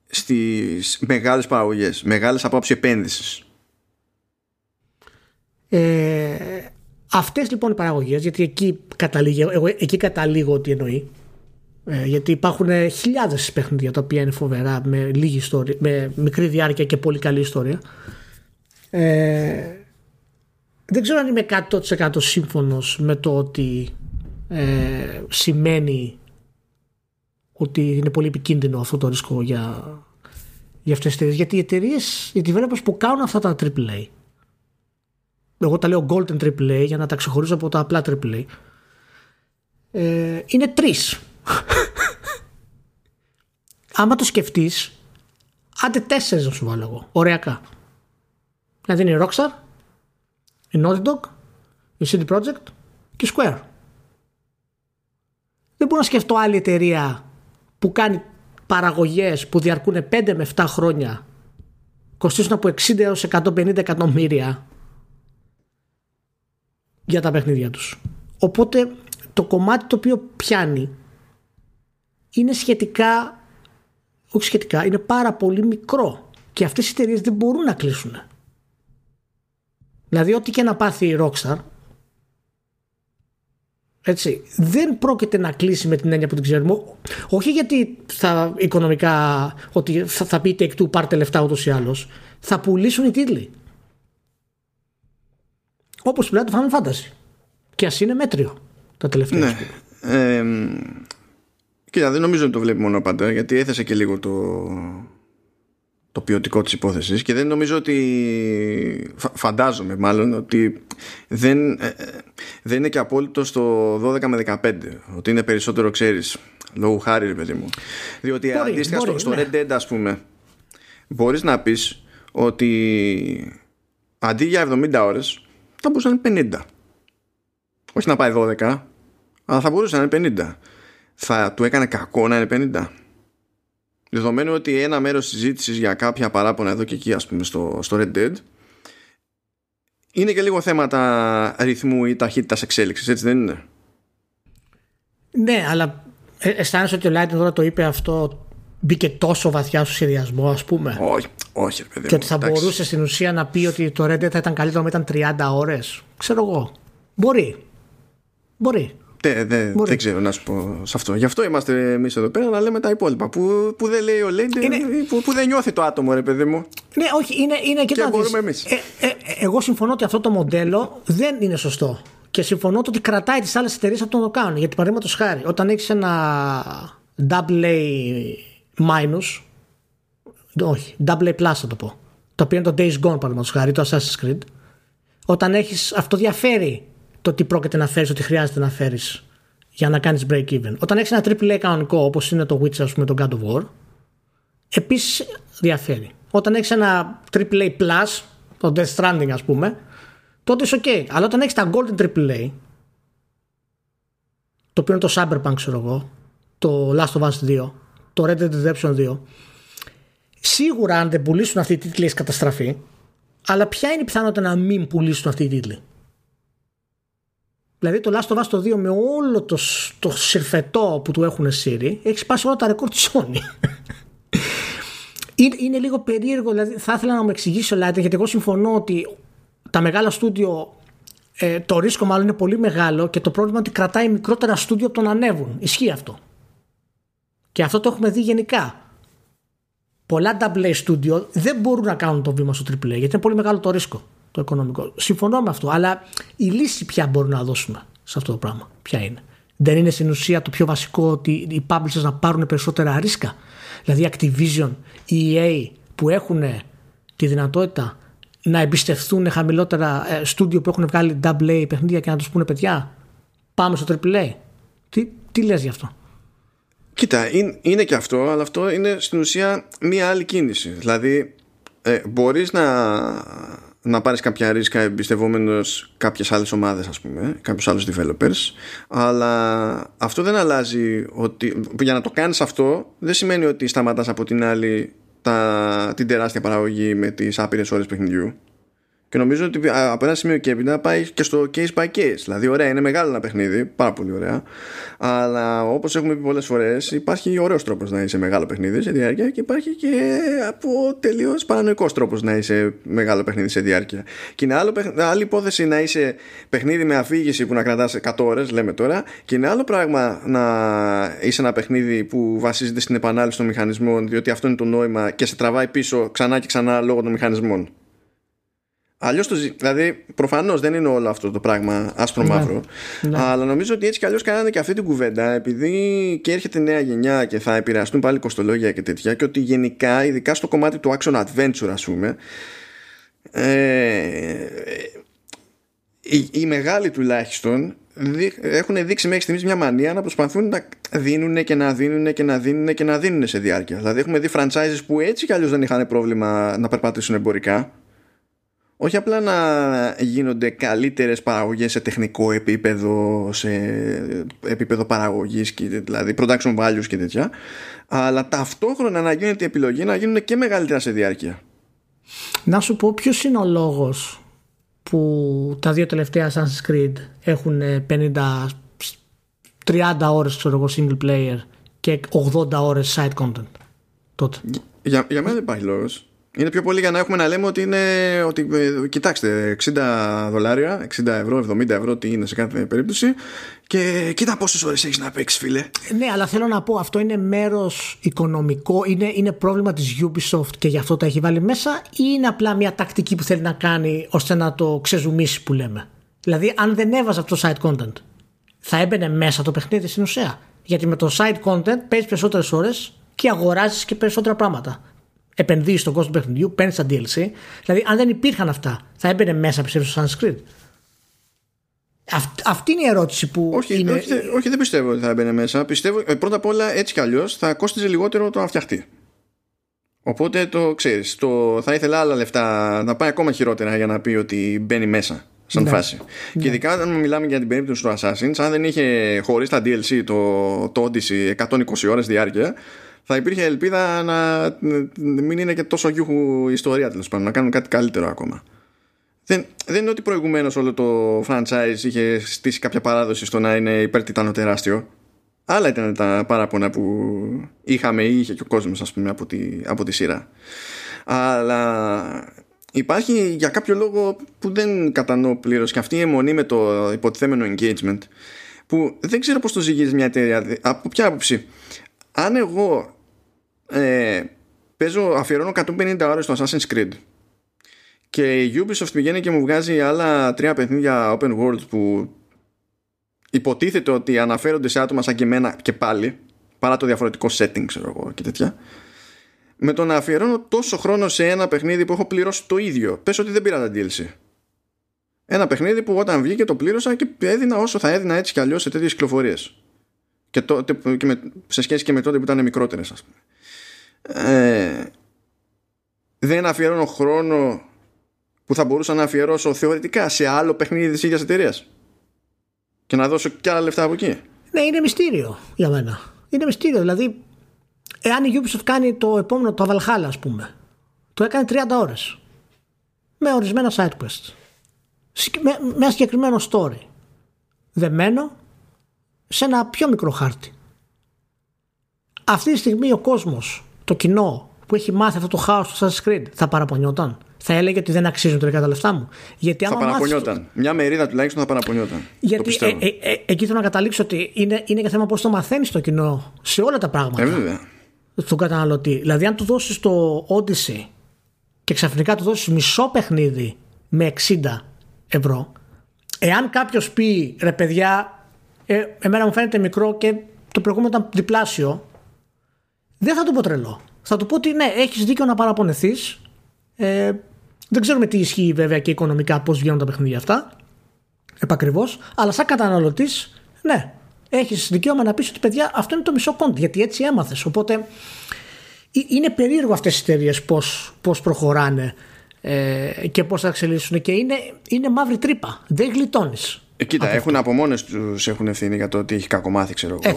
στις μεγάλες παραγωγές μεγάλες απόψεις επένδυσης ε, αυτές λοιπόν οι παραγωγές γιατί εκεί καταλήγω, εγώ εκεί καταλήγω ότι εννοεί ε, γιατί υπάρχουν χιλιάδες παιχνίδια τα οποία είναι φοβερά με, λίγη ιστορία, με μικρή διάρκεια και πολύ καλή ιστορία. Ε, δεν ξέρω αν είμαι 100% σύμφωνος με το ότι ε, σημαίνει ότι είναι πολύ επικίνδυνο αυτό το ρίσκο για, για αυτές τις εταιρείες. Γιατί οι εταιρείες, οι developers που κάνουν αυτά τα AAA εγώ τα λέω golden AAA για να τα ξεχωρίζω από τα απλά AAA ε, είναι τρεις Άμα το σκεφτείς, άντε τέσσερις να σου βάλω εγώ. Ωριακά. Δηλαδή είναι η Rockstar, η Naughty Dog, η CD Projekt και η Square. Δεν μπορώ να σκεφτώ άλλη εταιρεία που κάνει παραγωγές που διαρκούν 5 με 7 χρόνια κοστίζουν από 60 έως 150 εκατομμύρια για τα παιχνίδια τους. Οπότε το κομμάτι το οποίο πιάνει είναι σχετικά, όχι σχετικά, είναι πάρα πολύ μικρό και αυτές οι εταιρείες δεν μπορούν να κλείσουν. Δηλαδή ό,τι και να πάθει η Rockstar έτσι, δεν πρόκειται να κλείσει με την έννοια που την ξέρουμε. Όχι γιατί θα οικονομικά ότι θα, θα πει take two πάρτε λεφτά ούτως ή άλλως. Θα πουλήσουν οι τίτλοι. Όπως πλέον το Final Fantasy. Και ας είναι μέτριο τα τελευταία. Ναι. Ε, Κοίτα, δεν νομίζω ότι το βλέπει μόνο πάντα, γιατί έθεσε και λίγο το, το ποιοτικό της υπόθεσης και δεν νομίζω ότι φαντάζομαι μάλλον ότι δεν, ε, ε, δεν είναι και απόλυτο στο 12 με 15 ότι είναι περισσότερο ξέρεις λόγω χάρη ρε παιδί μου διότι μπορεί, αντίστοιχα μπορεί, στο, στο ναι. Red Dead ας πούμε μπορείς να πεις ότι αντί για 70 ώρες θα μπορούσε να είναι 50 όχι να πάει 12 αλλά θα μπορούσε να είναι 50 θα του έκανε κακό να είναι 50. Δεδομένου ότι ένα μέρος συζήτησης για κάποια παράπονα εδώ και εκεί ας πούμε στο, στο Red Dead είναι και λίγο θέματα ρυθμού ή ταχύτητας εξέλιξης, έτσι δεν είναι; Ναι, αλλά ε, αισθάνεσαι ότι ο Lightning τώρα το είπε αυτό μπήκε τόσο βαθιά στο σχεδιασμό, ας πούμε; Όχι, όχι, παιδί. Και ότι θα εντάξει. μπορούσε στην ουσία να πει ότι το Red Dead θα ήταν καλύτερο με ήταν 30 ώρες. Ξέρω εγώ. Μπορεί. Μπορεί. Δεν, δε, δεν ξέρω να σου πω σε αυτό. Γι' αυτό είμαστε εμείς εδώ πέρα να λέμε τα υπόλοιπα. Που, που δεν λέει ο Λέντε, είναι... που, που δεν νιώθει το άτομο, ρε παιδί μου. Ναι, όχι, είναι, είναι και, και μπορούμε εμείς. Ε, ε, εγώ συμφωνώ ότι αυτό το μοντέλο δεν είναι σωστό. Και συμφωνώ ότι κρατάει τις άλλες εταιρείες από το να το κάνουν. Γιατί παραδείγματος χάρη, όταν έχεις ένα double A minus, όχι, double A plus θα το πω. Το οποίο είναι το Days Gone, παραδείγματος χάρη, το Assassin's Creed. Όταν έχεις, αυτό διαφέρει το τι πρόκειται να φέρεις, ότι χρειάζεται να φέρεις για να κάνεις break even. Όταν έχεις ένα triple A κανονικό όπως είναι το Witcher, ας πούμε, το God of War, επίσης διαφέρει. Όταν έχεις ένα triple A plus, το Death Stranding ας πούμε, τότε είσαι ok. Αλλά όταν έχεις τα Golden triple A, το οποίο είναι το Cyberpunk, ξέρω εγώ, το Last of Us 2, το Red Dead Redemption 2, σίγουρα αν δεν πουλήσουν αυτή η τίτλη έχεις καταστραφεί, αλλά ποια είναι η πιθανότητα να μην πουλήσουν αυτή η τίτλη. Δηλαδή το Last of Us το 2 με όλο το, το συρφετό που του έχουν σύρει έχει σπάσει όλα τα ρεκόρ της Sony. είναι, είναι λίγο περίεργο, δηλαδή θα ήθελα να μου εξηγήσει ο Λάιτερ γιατί εγώ συμφωνώ ότι τα μεγάλα στούντιο ε, το ρίσκο μάλλον είναι πολύ μεγάλο και το πρόβλημα είναι ότι κρατάει μικρότερα στούντιο από το να ανέβουν. Ισχύει αυτό. Και αυτό το έχουμε δει γενικά. Πολλά AA studio δεν μπορούν να κάνουν το βήμα στο AAA γιατί είναι πολύ μεγάλο το ρίσκο. Το οικονομικό. Συμφωνώ με αυτό, αλλά η λύση ποια μπορούμε να δώσουμε σε αυτό το πράγμα; Ποια είναι; Δεν είναι στην ουσία το πιο βασικό ότι οι publishers να πάρουν περισσότερα ρίσκα; Δηλαδή Activision, η EA που έχουν τη δυνατότητα να εμπιστευτούν χαμηλότερα στούντιο που έχουν βγάλει double A παιχνίδια και να τους πούνε παιδιά πάμε στο AAA. Τι, τι λες γι' αυτό; Κοίτα, είναι, και αυτό, αλλά αυτό είναι στην ουσία μία άλλη κίνηση. Δηλαδή, ε, μπορείς να, να πάρεις κάποια ρίσκα εμπιστευόμενος κάποιες άλλες ομάδες, ας πούμε, κάποιους άλλους developers, αλλά αυτό δεν αλλάζει ότι για να το κάνεις αυτό δεν σημαίνει ότι σταματάς από την άλλη τα, την τεράστια παραγωγή με τις άπειρες ώρες παιχνιδιού. Και νομίζω ότι από ένα σημείο και έπειτα πάει και στο case by case. Δηλαδή, ωραία, είναι μεγάλο ένα παιχνίδι, πάρα πολύ ωραία. Αλλά όπως έχουμε πει πολλές φορές, υπάρχει ωραίος τρόπος να είσαι μεγάλο παιχνίδι σε διάρκεια και υπάρχει και από τελείως παρανοϊκός τρόπος να είσαι μεγάλο παιχνίδι σε διάρκεια. Και είναι άλλο, άλλη υπόθεση να είσαι παιχνίδι με αφήγηση που να κρατάς 100 ώρες, λέμε τώρα, και είναι άλλο πράγμα να είσαι ένα παιχνίδι που βασίζεται στην επανάληψη των μηχανισμών, διότι αυτό είναι το νόημα και σε τραβάει πίσω ξανά και ξανά λόγω των μηχανισμών. Αλλιώς το Δηλαδή, προφανώς δεν είναι όλο αυτό το πράγμα άσπρο-μαύρο. Ναι. Ναι. Αλλά νομίζω ότι έτσι κι αλλιώς κάνανε και αυτή την κουβέντα, επειδή και έρχεται νέα γενιά και θα επηρεαστούν πάλι κοστολόγια και τέτοια, και ότι γενικά, ειδικά στο κομμάτι του action adventure, ας πούμε, ε, οι, οι μεγάλοι τουλάχιστον έχουν δείξει μέχρι στιγμής μια μανία να προσπαθούν να δίνουν και να δίνουν και να δίνουν και να δίνουν σε διάρκεια. Δηλαδή, έχουμε δει franchises που έτσι κι αλλιώς δεν είχαν πρόβλημα να περπατήσουν εμπορικά όχι απλά να γίνονται καλύτερες παραγωγές σε τεχνικό επίπεδο, σε επίπεδο παραγωγής, δηλαδή production values και τέτοια, αλλά ταυτόχρονα να γίνεται η επιλογή να γίνουν και μεγαλύτερα σε διάρκεια. Να σου πω ποιος είναι ο λόγος που τα δύο τελευταία Assassin's Creed έχουν 50 30 ώρες ξέρω εγώ single player και 80 ώρες side content τότε; Για, για μένα δεν υπάρχει λόγος είναι πιο πολύ για να έχουμε να λέμε ότι είναι. Ότι, ε, κοιτάξτε, 60 δολάρια, 60 ευρώ, 70 ευρώ, τι είναι σε κάθε περίπτωση. Και κοίτα πόσες ώρες έχεις να παίξεις, φίλε. Ναι, αλλά θέλω να πω, αυτό είναι μέρος οικονομικό, είναι, είναι πρόβλημα της Ubisoft και γι' αυτό τα έχει βάλει μέσα, ή είναι απλά μια τακτική που θέλει να κάνει ώστε να το ξεζουμίσει που λέμε; Δηλαδή, αν δεν έβαζε αυτό το side content, θα έμπαινε μέσα το παιχνίδι στην ουσία. Γιατί με το side content παίζεις περισσότερες ώρες και αγοράζεις και περισσότερα πράγματα επενδύεις στον κόσμο του παιχνιδιού, παίρνεις τα DLC. Δηλαδή, αν δεν υπήρχαν αυτά, θα έμπαινε μέσα πιστεύω στο Sanskrit. αυτή είναι η ερώτηση που. Όχι, είναι... όχι, όχι, δεν πιστεύω ότι θα έμπαινε μέσα. Πιστεύω, ε, πρώτα απ' όλα, έτσι κι αλλιώς θα κόστιζε λιγότερο το να φτιαχτεί. Οπότε το ξέρεις. Θα ήθελα άλλα λεφτά να πάει ακόμα χειρότερα για να πει ότι μπαίνει μέσα σαν ναι. φάση. Ναι. Και ειδικά όταν μιλάμε για την περίπτωση του Assassin's, αν δεν είχε χωρίς τα DLC το, το Odyssey 120 ώρες διάρκεια, θα υπήρχε ελπίδα να μην είναι και τόσο γιούχου ιστορία τέλος πάντων, να κάνουν κάτι καλύτερο ακόμα. Δεν, δεν είναι ότι προηγουμένως όλο το franchise είχε στήσει κάποια παράδοση στο να είναι υπερτιτάνο τεράστιο. Άλλα ήταν τα παράπονα που είχαμε ή είχε και ο κόσμος, ας πούμε, από τη, από τη σειρά. Αλλά υπάρχει για κάποιο λόγο που δεν κατανοώ πλήρως και αυτή η αιμονή με το υποτιθέμενο engagement που δεν ξέρω πώς το ζυγίζει μια εταιρεία. Από ποια άποψη. Αν εγώ ε, παίζω, αφιερώνω 150 ώρες στο Assassin's Creed. Και η Ubisoft πηγαίνει και μου βγάζει άλλα τρία παιχνίδια open world που υποτίθεται ότι αναφέρονται σε άτομα σαν και εμένα και πάλι παρά το διαφορετικό setting ξέρω εγώ και τέτοια. Με το να αφιερώνω τόσο χρόνο σε ένα παιχνίδι που έχω πληρώσει το ίδιο πες ότι δεν πήρα τα DLC. Ένα παιχνίδι που όταν βγήκε το πλήρωσα και έδινα όσο θα έδινα έτσι κι αλλιώς σε τέτοιες κυκλοφορίες. Και, τότε, και με, σε σχέση και με τότε που ήταν μικρότερες ας πούμε ε, δεν αφιερώνω χρόνο που θα μπορούσα να αφιερώσω θεωρητικά σε άλλο παιχνίδι της ίδιας εταιρείας. και να δώσω κι άλλα λεφτά από εκεί. Ναι, είναι μυστήριο για μένα. Είναι μυστήριο. Δηλαδή, εάν η Ubisoft κάνει το επόμενο, το Valhalla, ας πούμε, το έκανε 30 ώρες. Με ορισμένα side quests. Με, με ένα συγκεκριμένο story. Δεμένο σε ένα πιο μικρό χάρτη. Αυτή τη στιγμή ο κόσμος το κοινό που έχει μάθει αυτό το χάος του Assassin's Creed θα παραπονιόταν; Θα έλεγε ότι δεν αξίζουν τελικά τα λεφτά μου. Γιατί θα παραπονιόταν. Μια μερίδα τουλάχιστον θα παραπονιόταν. Γιατί ε, ε, ε, εκεί θέλω να καταλήξω ότι είναι, είναι και θέμα πώς το μαθαίνεις το κοινό σε όλα τα πράγματα. Ε, βέβαια. Στον καταναλωτή. Δηλαδή, αν του δώσεις το Odyssey και ξαφνικά του δώσεις μισό παιχνίδι με 60 ευρώ. Εάν κάποιος πει ρε παιδιά, ε, εμένα μου φαίνεται μικρό και το προηγούμενο ήταν διπλάσιο, δεν θα του πω τρελό. Θα του πω ότι ναι, έχεις δίκιο να παραπονεθείς. Ε, δεν ξέρουμε τι ισχύει βέβαια και οικονομικά πώς βγαίνουν τα παιχνίδια αυτά. Επακριβώς. Αλλά σαν καταναλωτής, ναι, έχεις δικαίωμα να πεις ότι παιδιά αυτό είναι το μισό πόντ. Γιατί έτσι έμαθες. Οπότε ε, είναι περίεργο αυτές οι εταιρείες πώς προχωράνε ε, και πώς θα εξελίσσουν. Και είναι, είναι μαύρη τρύπα. Δεν γλιτώνεις. Ε, κοίτα, έχουν από μόνες τους έχουν ευθύνη για το ότι έχει κακομάθει, ξέρω εγώ,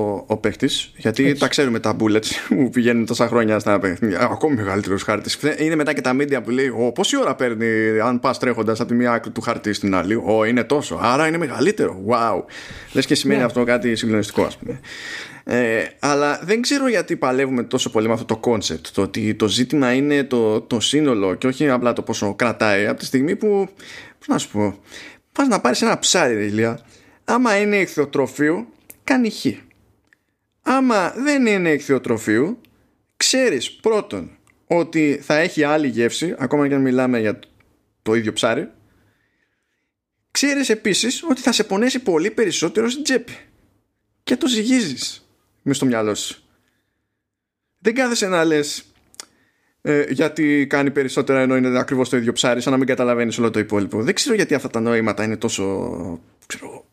ο, ο παίχτη. Γιατί έτσι. τα ξέρουμε τα bullets που πηγαίνουν τόσα χρόνια στα παιχνίδια. Ακόμη μεγαλύτερος χάρτης. Είναι μετά και τα media που λέει: Ω, πόση ώρα παίρνει αν πας τρέχοντας από τη μία άκρη του χάρτη στην άλλη. Ω, είναι τόσο. Άρα είναι μεγαλύτερο. Wow. Λες και σημαίνει ναι. αυτό κάτι συγκλονιστικό, ας πούμε. Ε, αλλά δεν ξέρω γιατί παλεύουμε τόσο πολύ με αυτό το concept. Το ότι το ζήτημα είναι το, το σύνολο και όχι απλά το πόσο κρατάει. Από τη στιγμή που. Πώς να σου πω πας να πάρεις ένα ψάρι ρε Ηλία. Άμα είναι ηχθειοτροφείο κάνει χ. Άμα δεν είναι ηχθειοτροφείο ξέρεις πρώτον ότι θα έχει άλλη γεύση ακόμα και αν μιλάμε για το ίδιο ψάρι. Ξέρεις επίσης ότι θα σε πονέσει πολύ περισσότερο στην τσέπη. Και το ζυγίζεις μες στο μυαλό σου. Δεν κάθεσαι να λες ε, γιατί κάνει περισσότερα ενώ είναι ακριβώς το ίδιο ψάρι, σαν να μην καταλαβαίνεις όλο το υπόλοιπο. Δεν ξέρω γιατί αυτά τα νοήματα είναι τόσο. Ξέρω,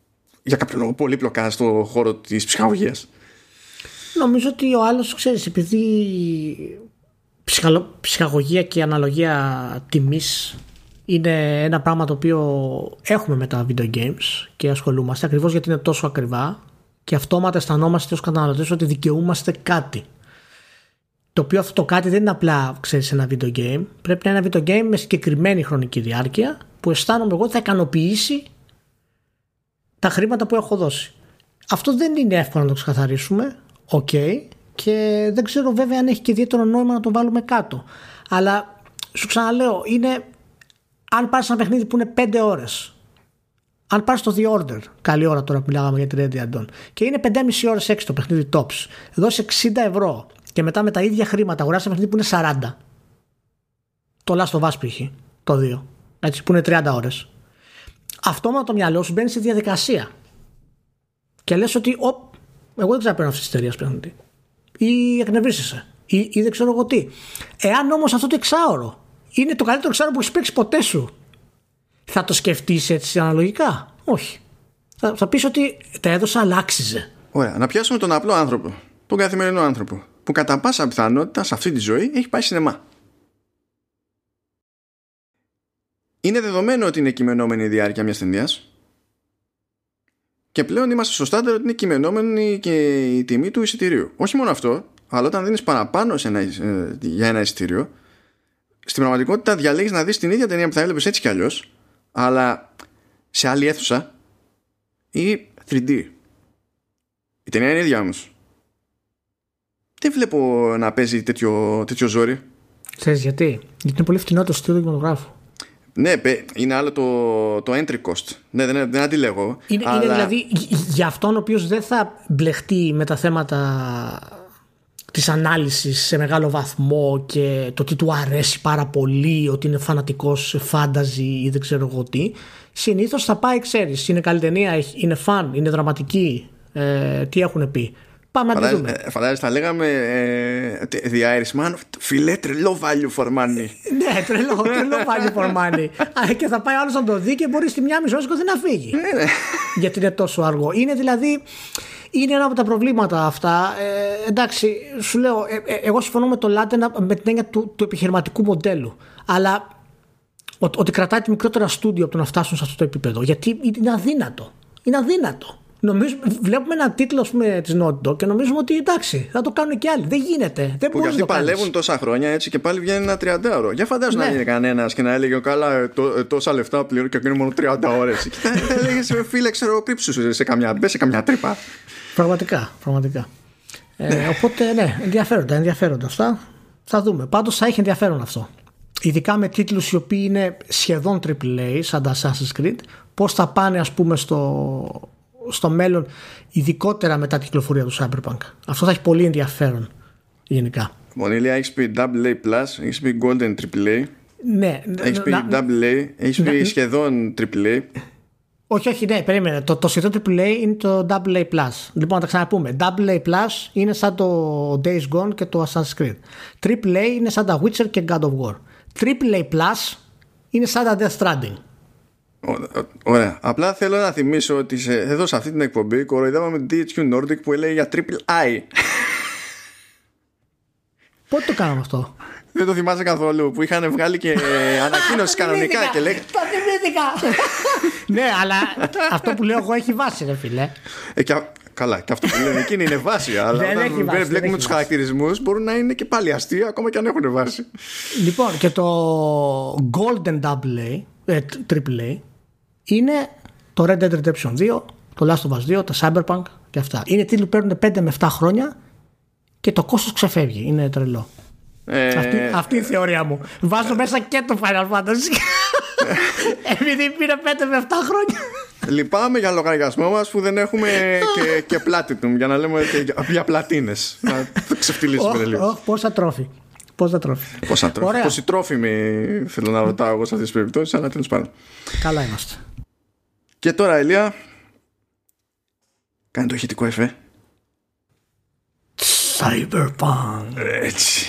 για κάποιο λόγο πολύπλοκα στο χώρο της ψυχαγωγίας. Νομίζω ότι ο άλλος ξέρεις, επειδή ψυχαγωγία και αναλογία τιμής είναι ένα πράγμα το οποίο έχουμε με τα video games και ασχολούμαστε ακριβώς γιατί είναι τόσο ακριβά και αυτόματα αισθανόμαστε ως καταναλωτές ότι δικαιούμαστε κάτι το οποίο αυτό το κάτι δεν είναι απλά ξέρεις, ένα video game. Πρέπει να είναι ένα video game με συγκεκριμένη χρονική διάρκεια που αισθάνομαι εγώ ότι θα ικανοποιήσει τα χρήματα που έχω δώσει. Αυτό δεν είναι εύκολο να το ξεκαθαρίσουμε. OK. Okay. Και δεν ξέρω βέβαια αν έχει και ιδιαίτερο νόημα να το βάλουμε κάτω. Αλλά σου ξαναλέω, είναι αν πάρεις ένα παιχνίδι που είναι 5 ώρες. Αν πάρεις το The Order, καλή ώρα τώρα που μιλάγαμε για τη Red Dead και είναι 5,5 ώρες έξι το παιχνίδι tops, δώσεις 60 ευρώ και μετά με τα ίδια χρήματα αγοράσεις ένα παιχνίδι που είναι 40. Το Last of Us π.χ. Το 2. Έτσι, που είναι 30 ώρες. Αυτόματα το μυαλό σου μπαίνει σε διαδικασία. Και λες ότι, ο, εγώ δεν ξέρω παίρνω αυτή τη εταιρεία παιχνίδι. Ή εκνευρίσεσαι. Ή, ή δεν ξέρω εγώ τι. Εάν όμως αυτό το εξάωρο είναι το καλύτερο εξάωρο που έχεις παίξει ποτέ σου, θα το σκεφτείς έτσι αναλογικά; Όχι. Θα, θα πεις ότι τα έδωσα, αλλά άξιζε. Ωραία. Να πιάσουμε τον απλό άνθρωπο. Τον καθημερινό άνθρωπο που κατά πάσα πιθανότητα σε αυτή τη ζωή έχει πάει σινεμά. Είναι δεδομένο ότι είναι κειμενόμενη η διάρκεια μιας ταινίας. Και πλέον είμαστε στο στάνταρ ότι είναι κειμενόμενη και η τιμή του εισιτηρίου. Όχι μόνο αυτό, αλλά όταν δίνεις παραπάνω σε ένα, ε, για ένα εισιτήριο, στην πραγματικότητα διαλέγεις να δεις την ίδια ταινία που θα έβλεπες έτσι κι αλλιώς, αλλά σε άλλη αίθουσα ή 3D. Η ταινία είναι ίδια όμως δεν βλέπω να παίζει τέτοιο, τέτοιο ζόρι; Ξέρεις γιατί; Γιατί είναι πολύ φτηνό το στήριο κινηματογράφου. Ναι, είναι άλλο το, το entry cost. Ναι, δεν, δεν αντιλέγω. Είναι, αλλά... είναι δηλαδή για αυτόν ο οποίος δεν θα μπλεχτεί με τα θέματα της ανάλυσης σε μεγάλο βαθμό και το τι του αρέσει πάρα πολύ, ότι είναι φανατικός σε φάνταζι ή δεν ξέρω εγώ τι, συνήθως θα πάει, ξέρεις, είναι καλή ταινία, είναι φαν, είναι δραματική, ε, τι έχουν πει. Πάμε να τη δούμε. Ε, φαντάζεσαι, θα λέγαμε ε, The Irishman, φιλέ τρελό value for money. ναι, τρελό, τρελό value for money. και θα πάει άλλος να το δει και μπορεί στη μια μισή ώρα να φύγει. Ναι, ναι. Γιατί είναι τόσο αργό. Είναι δηλαδή. Είναι ένα από τα προβλήματα αυτά. Ε, εντάξει, σου λέω, ε, ε, εγώ συμφωνώ με το Λάτε με την έννοια του, του επιχειρηματικού μοντέλου. Αλλά ότι κρατάει τη μικρότερα στούντιο από το να φτάσουν σε αυτό το επίπεδο. Γιατί είναι αδύνατο. Είναι αδύνατο. Νομίζω, βλέπουμε ένα τίτλο της Naughty και νομίζουμε ότι εντάξει, θα το κάνουν και άλλοι. Δεν γίνεται. Δεν που αυτοί παλεύουν τόσα χρόνια έτσι και πάλι βγαίνει ένα 30 ευρώ. Για φαντάζομαι ναι. να είναι κανένας και να έλεγε καλά ε, τό, ε, τόσα λεφτά πληρώνω και είναι μόνο 30 ώρες. και θα έλεγες φίλε, ξέρω, κρύψου σε καμιά, σε καμιά τρύπα. Πραγματικά, πραγματικά. Ε, ναι. οπότε ναι, ενδιαφέροντα, ενδιαφέροντα αυτά. Θα δούμε. Πάντως θα έχει ενδιαφέρον αυτό. Ειδικά με τίτλους οι οποίοι είναι σχεδόν AAA σαν τα Assassin's Creed πώς θα πάνε ας πούμε στο, στο μέλλον, ειδικότερα μετά την κυκλοφορία του Cyberpunk. Αυτό θα έχει πολύ ενδιαφέρον γενικά. Μονίλια, έχεις πει AA, έχεις πει Golden AAA. Ναι, Έχεις πει να- double A, έχεις πει να- σχεδόν triple A. Όχι, όχι, ναι, περίμενε. Το, το σχεδόν AAA είναι το AA+. Λοιπόν, να τα ξαναπούμε. AA+, είναι σαν το Days Gone και το Assassin's Creed. AAA είναι σαν τα Witcher και God of War. AAA+, είναι σαν τα Death Stranding. Ω- ω- Ωραία. Απλά θέλω να θυμίσω ότι σε, εδώ σε αυτή την εκπομπή κοροϊδεύαμε την DHQ Nordic που έλεγε για triple I. Πότε το κάναμε αυτό; Δεν το θυμάσαι καθόλου που είχαν βγάλει και ανακοίνωση κανονικά και λέγανε. Το θυμήθηκα. ναι, αλλά αυτό που λέω εγώ έχει βάση, ρε φίλε. Ε, και α- καλά, και αυτό που λένε εκείνη είναι βάση. Αλλά Δεν όταν έχει βάση, δεν βλέπουμε έχει τους βάση. χαρακτηρισμούς μπορούν να είναι και πάλι αστεία ακόμα και αν έχουν βάση. Λοιπόν, και το Golden AA, ε, AAA, είναι το Red Dead Redemption 2, το Last of Us 2, το Cyberpunk και αυτά. Είναι τίτλοι που παίρνουν 5 με 7 χρόνια και το κόστος ξεφεύγει. Είναι τρελό. Ε, Αυτή, αυτή είναι η θεωρία μου. Βάζω μέσα και το Final Fantasy. Επειδή πήρε 5 με 7 χρόνια. Λυπάμαι για λογαριασμό μας που δεν έχουμε και, και platinum για να λέμε και για, για πλατίνες. να το ξεφτυλίσουμε Ωχ, λίγο. ωχ, Πόσα τρόφι. Πόσα τρόφι. Πόσα τρόφι. Ωραία. Πόσοι τρόφιμοι θέλω να ρωτάω εγώ σε αυτές τις περιπτώσεις, αλλά τέλος πάντων. Καλά είμαστε. Και τώρα, Ελία, κάνει το ηχητικό εφέ. Cyberpunk Έτσι.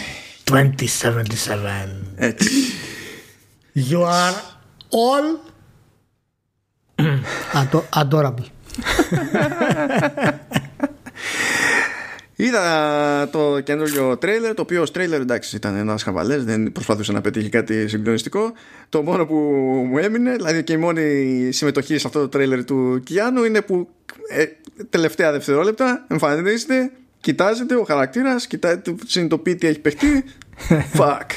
2077. Έτσι. You are all Ado- adorable. Είδα το καινούριο τρέιλερ, το οποίο ως τρέιλερ εντάξει ήταν ένας χαβαλές, δεν προσπαθούσε να πετύχει κάτι συγκλονιστικό. Το μόνο που μου έμεινε, δηλαδή και η μόνη συμμετοχή σε αυτό το τρέιλερ του Κιάνου είναι που ε, τελευταία δευτερόλεπτα εμφανίζεται, κοιτάζεται ο χαρακτήρας, κοιτάει, του συνειδητοποιεί τι έχει παιχτεί. Fuck.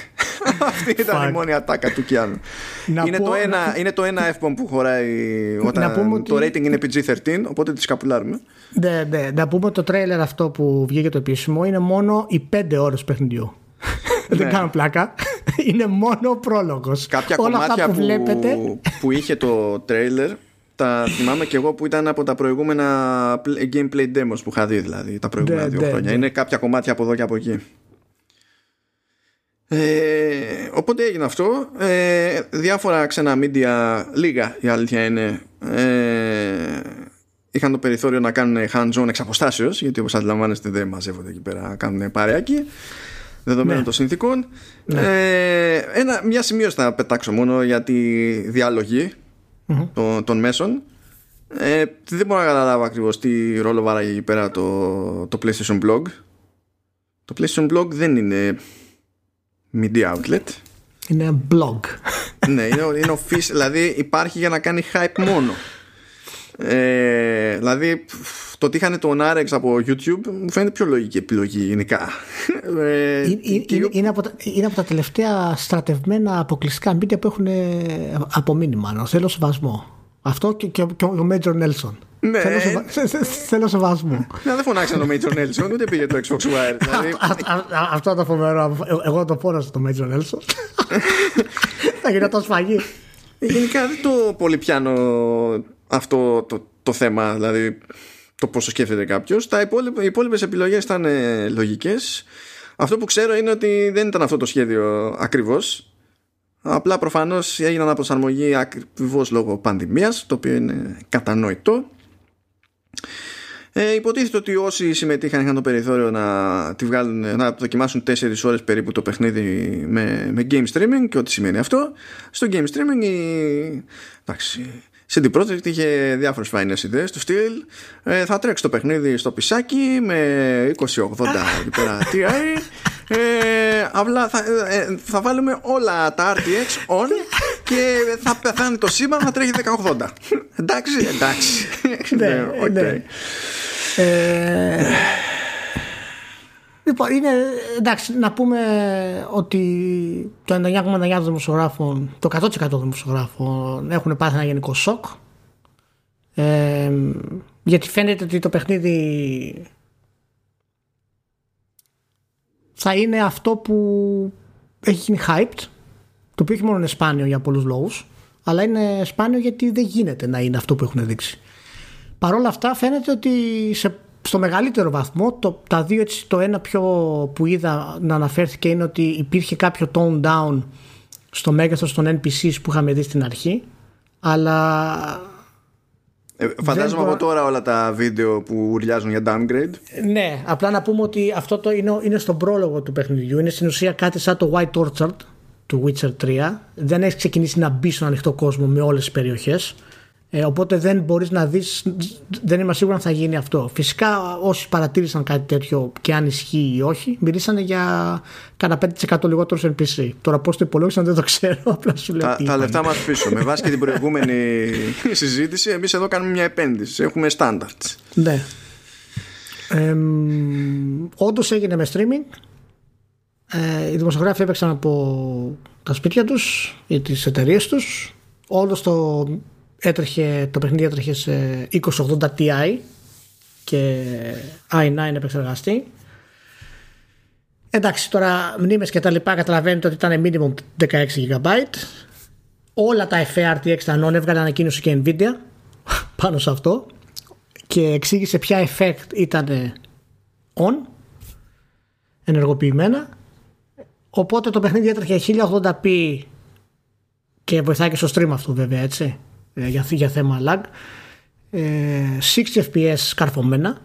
Αυτή ήταν Fuck. η μόνη ατάκα του Κιάνου. Να είναι, πω- το ένα, είναι το ένα F-bomb που χωράει όταν πούμε το ότι- rating είναι PG-13, οπότε τη σκαπουλάρουμε. Ναι, ναι, να πούμε το τρέιλερ αυτό που βγήκε το επίσημο είναι μόνο οι 5 ώρες παιχνιδιού. Δεν κάνω πλάκα. Είναι μόνο ο πρόλογος. Κάποια Όλα αυτά κομμάτια που, που, βλέπετε. που είχε το τρέιλερ τα θυμάμαι και εγώ που ήταν από τα προηγούμενα pl- gameplay demos που είχα δει δηλαδή τα προηγούμενα Ναι, δύο ναι, χρόνια. ναι. Είναι κάποια κομμάτια από εδώ και από εκεί. Ε, οπότε έγινε αυτό. Ε, διάφορα ξένα media, λίγα η αλήθεια είναι, ε, είχαν το περιθώριο να κάνουν hands-on εξ αποστάσεως, γιατί όπως αντιλαμβάνεστε δεν μαζεύονται εκεί πέρα, κάνουν παρεάκι δεδομένων Ναι. των συνθήκων. Ε, ένα, μια σημείωση θα πετάξω μόνο για τη διαλογή των, των μέσων. Ε, δεν μπορώ να καταλάβω ακριβώς τι ρόλο βάραγε εκεί πέρα το, το PlayStation Blog. Το PlayStation Blog δεν είναι media outlet. Είναι blog. ναι, είναι, είναι official, δηλαδή υπάρχει για να κάνει hype μόνο. Ε, δηλαδή πφ, το ότι είχαν τον Arex από YouTube μου φαίνεται πιο λογική επιλογή γενικά. Ε, Είναι, είναι, και- είναι- είναι από τα, είναι από τα τελευταία στρατευμένα αποκλειστικά media που έχουν ε, απομείνει μάλλον. Θέλω σεβασμό. Αυτό και, και, και ο Major Nelson. Ναι. Θέλω, σεβα- σε- σε- θέλω σεβασμό. Ναι, δεν φωνάξαν το Major Nelson, ούτε πήγε το Xbox Wire. Δηλαδή, Α- α- α- Αυτό το φοβερό. Ε- Εγώ το φώνασα το Major Nelson. Θα γινόταν σφαγή. γενικά δεν το πολύ πιάνω αυτό το, το θέμα, δηλαδή το πόσο σκέφτεται κάποιος. Οι υπόλοιπες επιλογές ήταν ε, λογικές. Αυτό που ξέρω είναι ότι δεν ήταν αυτό το σχέδιο ακριβώς. Απλά προφανώς έγιναν προσαρμογή ακριβώς λόγω πανδημίας, το οποίο είναι κατανόητο. Ε, υποτίθεται ότι όσοι συμμετείχαν είχαν το περιθώριο να, τη βγάλουν, να δοκιμάσουν 4 ώρες περίπου το παιχνίδι με, με game streaming και ό,τι σημαίνει αυτό. Στο game streaming η, εντάξει, CD Projekt είχε διάφορες φάινες ιδέες του στυλ ε, θα τρέξει το παιχνίδι στο πισάκι με 2080 εκεί πέρα TI ε, απλά θα, ε, θα βάλουμε όλα τα RTX on και θα πεθάνει το σύμπαν θα τρέχει 1080 εντάξει εντάξει Ναι, οκ. ναι. Ε, λοιπόν, είναι εντάξει να πούμε ότι το 99,9% των δημοσιογράφων, το 100% των δημοσιογράφων έχουν πάθει ένα γενικό σοκ. Ε, γιατί φαίνεται ότι το παιχνίδι θα είναι αυτό που έχει γίνει hyped το οποίο όχι μόνο είναι σπάνιο για πολλούς λόγους αλλά είναι σπάνιο γιατί δεν γίνεται να είναι αυτό που έχουν δείξει Παρ' όλα αυτά φαίνεται ότι σε, στο μεγαλύτερο βαθμό το, τα δύο έτσι το ένα πιο που είδα να αναφέρθηκε είναι ότι υπήρχε κάποιο tone down στο μέγεθος των NPCs που είχαμε δει στην αρχή αλλά ε, φαντάζομαι από τώρα όλα τα βίντεο που ουρλιάζουν για downgrade. Ναι, απλά να πούμε ότι αυτό το είναι, είναι στον πρόλογο του παιχνιδιού. Είναι στην ουσία κάτι σαν το White Orchard του Witcher 3. Δεν έχει ξεκινήσει να μπει στον ανοιχτό κόσμο με όλες τις περιοχές. Ε, οπότε δεν μπορείς να δεις, δεν είμαι σίγουρος αν θα γίνει αυτό. Φυσικά όσοι παρατήρησαν κάτι τέτοιο και αν ισχύει ή όχι, μιλήσανε για κάνα 5% λιγότερο σε NPC. Τώρα πώς το υπολόγισαν δεν το ξέρω, απλά σου λέω. Τα, τα λεφτά μας πίσω. Με βάση και την προηγούμενη συζήτηση, εμείς εδώ κάνουμε μια επένδυση. Έχουμε standards. Ναι. Ε, Όντως έγινε με streaming. Ε, οι δημοσιογράφοι έπαιξαν από τα σπίτια τους ή τις εταιρείες τους. Όλο το έτρεχε, το παιχνίδι έτρεχε σε 2080 Ti και i9 επεξεργαστή. Εντάξει, τώρα μνήμες και τα λοιπά καταλαβαίνετε ότι ήταν minimum 16 GB. Όλα τα FE RTX τα έβγαλε ανακοίνωση και Nvidia πάνω σε αυτό και εξήγησε ποια effect ήταν on ενεργοποιημένα οπότε το παιχνίδι έτρεχε 1080p και βοηθάει και στο stream αυτό βέβαια έτσι ε, για, για θέμα lag. 60 ε, fps καρφωμένα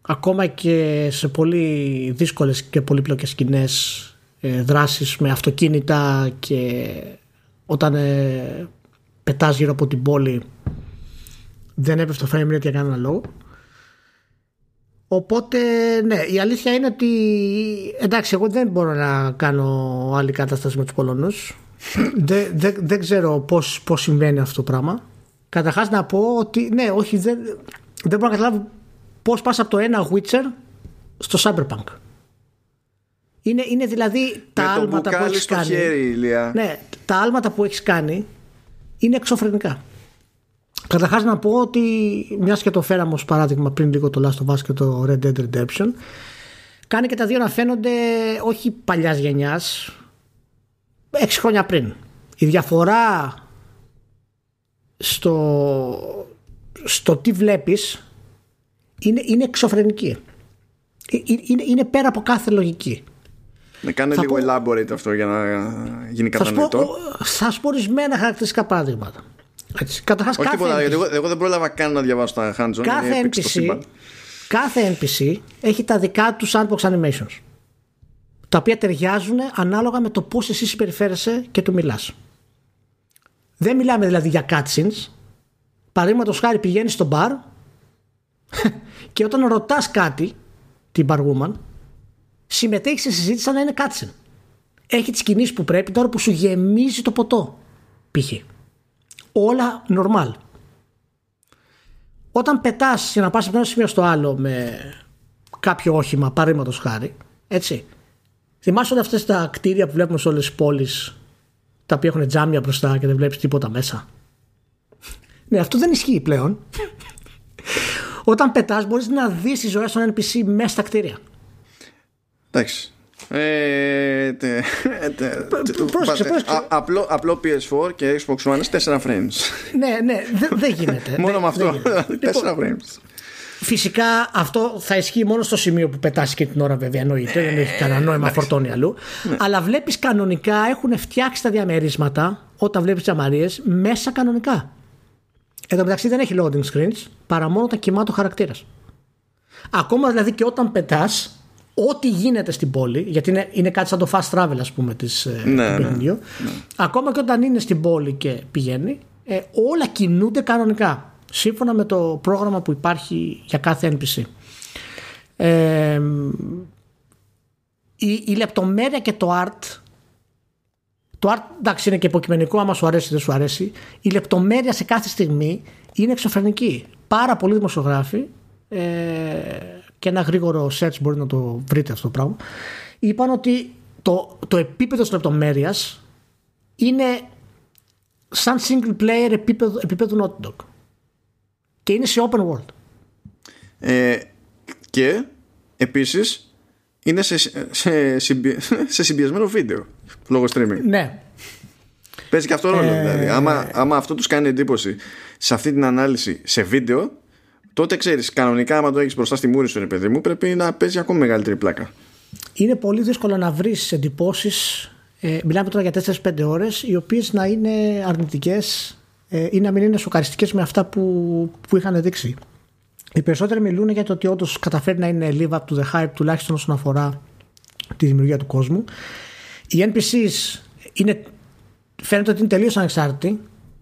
ακόμα και σε πολύ δύσκολες και πολύπλοκες σκηνές ε, δράσεις με αυτοκίνητα και όταν ε, πετάς γύρω από την πόλη δεν έπεφτε το frame rate για κανένα λόγο. Οπότε, ναι, η αλήθεια είναι ότι εντάξει, εγώ δεν μπορώ να κάνω άλλη κατάσταση με τους Πολωνούς δεν, δεν, δεν ξέρω πώς, πώς συμβαίνει αυτό το πράγμα. Καταρχάς να πω ότι ναι, όχι, δεν, δεν μπορώ να καταλάβω πώς πας από το ένα Witcher στο Cyberpunk. Είναι, είναι δηλαδή τα Με άλματα που έχεις κάνει. Χέρι, ναι, τα άλματα που έχεις κάνει είναι εξωφρενικά. Καταρχάς να πω ότι μιας και το φέραμε ως παράδειγμα πριν λίγο το Last of Us και το Red Dead Redemption, κάνει και τα δύο να φαίνονται όχι παλιάς γενιάς, έξι χρόνια πριν. Η διαφορά στο, στο τι βλέπεις είναι, είναι εξωφρενική. Ε, ε, είναι, είναι πέρα από κάθε λογική. Να κάνω λίγο πω, elaborate αυτό για να γίνει κατανοητό. Θα σου πω ορισμένα χαρακτηριστικά παραδείγματα. Καταρχάς, Όχι τίποτα, εγώ, εγώ, δεν πρόλαβα καν να διαβάσω τα hands Κάθε NPC, κάθε NPC έχει τα δικά τους sandbox animations τα οποία ταιριάζουν ανάλογα με το πώς εσύ συμπεριφέρεσαι και του μιλάς. Δεν μιλάμε δηλαδή για cutscenes. Παραδείγματος χάρη πηγαίνεις στο μπαρ και όταν ρωτάς κάτι την barwoman συμμετέχεις σε συζήτηση σαν να είναι cutscene. Έχει τις κινήσεις που πρέπει τώρα που σου γεμίζει το ποτό π.χ. Όλα normal. Όταν πετάς για να πας από ένα σημείο στο άλλο με κάποιο όχημα, παραδείγματος χάρη, έτσι, Θυμάσαι όλα αυτές τα κτίρια που βλέπουμε σε όλες τις πόλεις τα οποία έχουν τζάμια μπροστά και δεν βλέπεις τίποτα μέσα; ναι, αυτό δεν ισχύει πλέον. Όταν πετάς μπορείς να δεις τις ζωές των NPC μέσα στα κτίρια. Εντάξει. Ε, απλό, απλό PS4 και Xbox One 4 frames. ναι, ναι, δεν γίνεται. Μόνο με αυτό. 4 λοιπόν, frames. Φυσικά αυτό θα ισχύει μόνο στο σημείο που πετάσει και την ώρα, βέβαια. Εννοείται, δεν έχει κανένα νόημα φορτώνει αλλού. Ναι. Αλλά βλέπεις κανονικά έχουν φτιάξει τα διαμερίσματα όταν βλέπεις τζαμαρίε μέσα κανονικά. Εν τω μεταξύ δεν έχει loading screens παρά μόνο τα κοιμάτων χαρακτήρας. Ακόμα δηλαδή και όταν πετάς, ό,τι γίνεται στην πόλη, γιατί είναι, είναι κάτι σαν το fast travel, ας πούμε, της, ε, ναι, του ναι, ναι. Ακόμα και όταν είναι στην πόλη και πηγαίνει, ε, όλα κινούνται κανονικά σύμφωνα με το πρόγραμμα που υπάρχει για κάθε NPC. Ε, η, η λεπτομέρεια και το art το art εντάξει είναι και υποκειμενικό άμα σου αρέσει ή δεν σου αρέσει. Η λεπτομέρεια σε κάθε στιγμή είναι εξωφρενική. Πάρα πολλοί δημοσιογράφοι ε, και ένα γρήγορο search μπορεί να το βρείτε αυτό το πράγμα είπαν ότι το, το επίπεδο της λεπτομέρειας είναι σαν single player επίπεδο, επίπεδο Naughty Dog και είναι σε open world. Ε, και επίσης είναι σε, σε, σε συμπιεσμένο βίντεο λόγω streaming. Ναι. Παίζει και αυτό ρόλο ε, δηλαδή. Άμα, άμα αυτό τους κάνει εντύπωση σε αυτή την ανάλυση σε βίντεο, τότε ξέρεις κανονικά άμα το έχεις μπροστά στη μούρη σου ρε παιδί μου πρέπει να παίζει ακόμη μεγαλύτερη πλάκα. Είναι πολύ δύσκολο να βρεις εντυπώσεις Ε, μιλάμε τώρα για 4-5 ώρες οι οποίες να είναι αρνητικές ε, ή να μην είναι σοκαριστικές με αυτά που, που είχαν δείξει. Οι περισσότεροι μιλούν για το ότι όντως καταφέρει να είναι live up to the hype τουλάχιστον όσον αφορά τη δημιουργία του κόσμου. Οι NPCs είναι, φαίνεται ότι είναι τελείως ανεξάρτητοι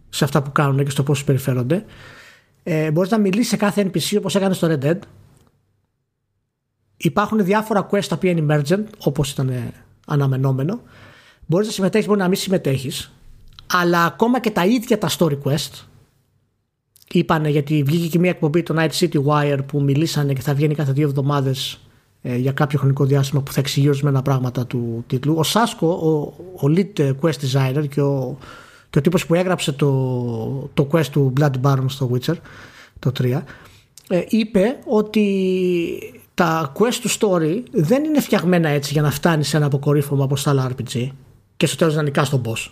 σε αυτά που κάνουν και στο πώς συμπεριφέρονται. Ε, μπορείς να μιλήσεις σε κάθε NPC όπως έκανε στο Red Dead. Υπάρχουν διάφορα quest τα οποία είναι emergent όπως ήταν αναμενόμενο. Μπορείς να συμμετέχεις, μπορεί να μην συμμετέχεις. Αλλά ακόμα και τα ίδια τα story quest είπανε γιατί βγήκε και μια εκπομπή το Night City Wire που μιλήσανε και θα βγαίνει κάθε δύο εβδομάδες ε, για κάποιο χρονικό διάστημα που θα εξηγεί ορισμένα πράγματα του τίτλου. Ο Σάσκο, ο, ο lead quest designer και ο, και ο τύπος που έγραψε το, το quest του Blood Baron στο Witcher, το 3, ε, είπε ότι τα quest του story δεν είναι φτιαγμένα έτσι για να φτάνει σε ένα αποκορύφωμα όπως τα άλλα RPG και στο τέλος να νικάς τον boss.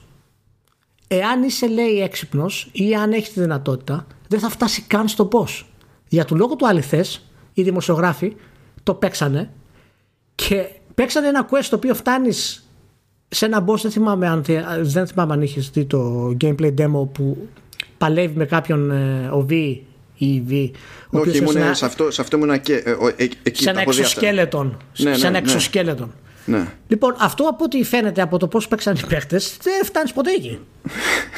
Εάν είσαι λέει έξυπνος ή αν έχεις τη δυνατότητα, δεν θα φτάσει καν στο boss. Για του λόγου του αληθές, οι δημοσιογράφοι το παίξανε και παίξανε ένα quest το οποίο φτάνεις σε ένα boss. Δεν θυμάμαι αν, δεν θυμάμαι αν είχες δει το gameplay demo που παλεύει με κάποιον ε, ο V ή V. Όχι, ήμουν, σε, αυτό, σε αυτό ήμουν και. Ε, ε, εκεί, σε ένα εξοσκέλετον. Ναι, ναι, σε ένα ναι. Εξοσκέλετον. Ναι. Λοιπόν, αυτό από ό,τι φαίνεται από το πώς παίξαν οι παίχτε, δεν φτάνεις ποτέ εκεί.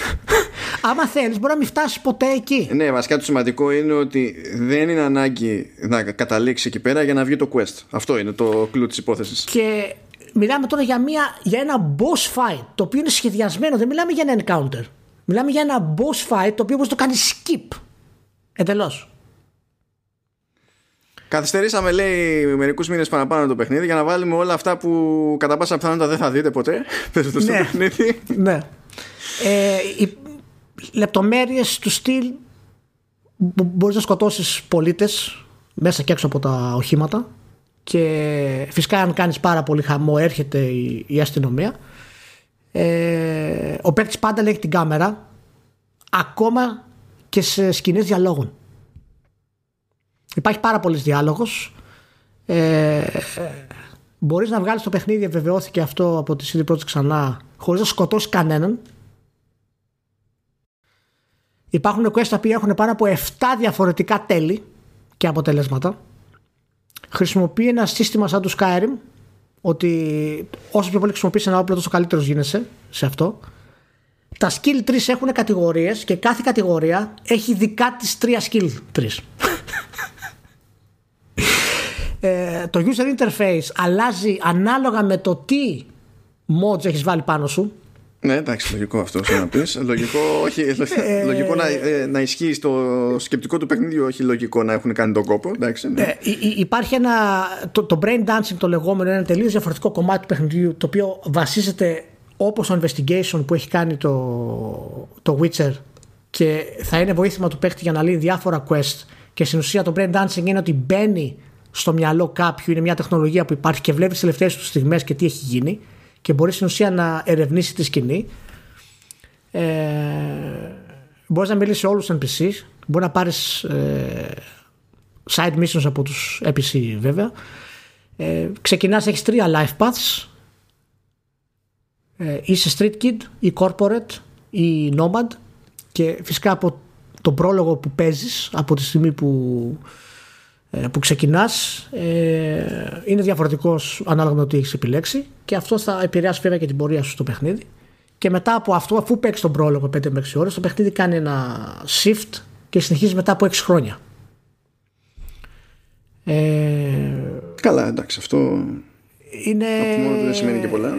Άμα θέλεις, μπορεί να μην φτάσεις ποτέ εκεί. Ναι, βασικά το σημαντικό είναι ότι δεν είναι ανάγκη να καταλήξει εκεί πέρα για να βγει το quest. Αυτό είναι το κλου της υπόθεσης. Και μιλάμε τώρα για, μια, για ένα boss fight το οποίο είναι σχεδιασμένο. Δεν μιλάμε για ένα encounter. Μιλάμε για ένα boss fight το οποίο μπορεί το κάνει skip. Εντελώς. Καθυστερήσαμε, λέει, μερικούς μήνες παραπάνω το παιχνίδι για να βάλουμε όλα αυτά που κατά πάσα πιθανότητα δεν θα δείτε ποτέ. Πες στο ναι. παιχνίδι. Ναι. Ε, οι λεπτομέρειες του στυλ μπορείς να σκοτώσεις πολίτες μέσα και έξω από τα οχήματα. Και φυσικά, αν κάνεις πάρα πολύ χαμό, έρχεται η, η αστυνομία. Ε, ο παίκτης πάντα λέει την κάμερα ακόμα και σε σκηνές διαλόγων. Υπάρχει πάρα πολλής διάλογος. Ε, μπορείς να βγάλεις το παιχνίδι, βεβαιώθηκε αυτό από τη CD Projekt ξανά, χωρίς να σκοτώσει κανέναν. Υπάρχουν quest που έχουν πάνω από 7 διαφορετικά τέλη και αποτελέσματα. Χρησιμοποιεί ένα σύστημα σαν του Skyrim, ότι όσο πιο πολύ χρησιμοποιείς ένα όπλο τόσο καλύτερος γίνεσαι σε αυτό. Τα skill 3 έχουν κατηγορίες και κάθε κατηγορία έχει δικά της τρία skill 3 ε, το user interface αλλάζει ανάλογα με το τι mods έχεις βάλει πάνω σου ναι, εντάξει, λογικό αυτό να πεις. Λογικό, όχι, ε, λογικό να, ε, να ισχύει στο σκεπτικό του παιχνιδιού, όχι λογικό να έχουν κάνει τον κόπο. Εντάξει, ναι. ε, υπάρχει ένα. Το, το brain dancing το λεγόμενο, ένα τελείως διαφορετικό κομμάτι του παιχνιδιού, το οποίο βασίζεται όπως το investigation που έχει κάνει το, το Witcher και θα είναι βοήθημα του παίχτη για να λύσει διάφορα quest. Και στην ουσία το brain dancing είναι ότι μπαίνει στο μυαλό κάποιου, είναι μια τεχνολογία που υπάρχει και βλέπεις τις τελευταίες τους στιγμές και τι έχει γίνει και μπορείς στην ουσία να ερευνήσεις τη σκηνή. Ε, μπορείς να μιλήσεις σε όλους τους NPC, μπορεί να πάρεις ε, side missions από τους NPC βέβαια. Ε, ξεκινάς, έχεις τρία life paths ε, είσαι street kid ή corporate ή nomad και φυσικά από τον πρόλογο που παίζεις από τη στιγμή που ε, που ξεκινάς ε, είναι διαφορετικός ανάλογα με το τι έχεις επιλέξει και αυτό θα επηρεάσει βέβαια και την πορεία σου στο παιχνίδι και μετά από αυτό αφού παίξεις τον πρόλογο 5 με 6 ώρες το παιχνίδι κάνει ένα shift και συνεχίζει μετά από 6 χρόνια ε, Καλά εντάξει αυτό είναι... από μόνο δεν σημαίνει και πολλά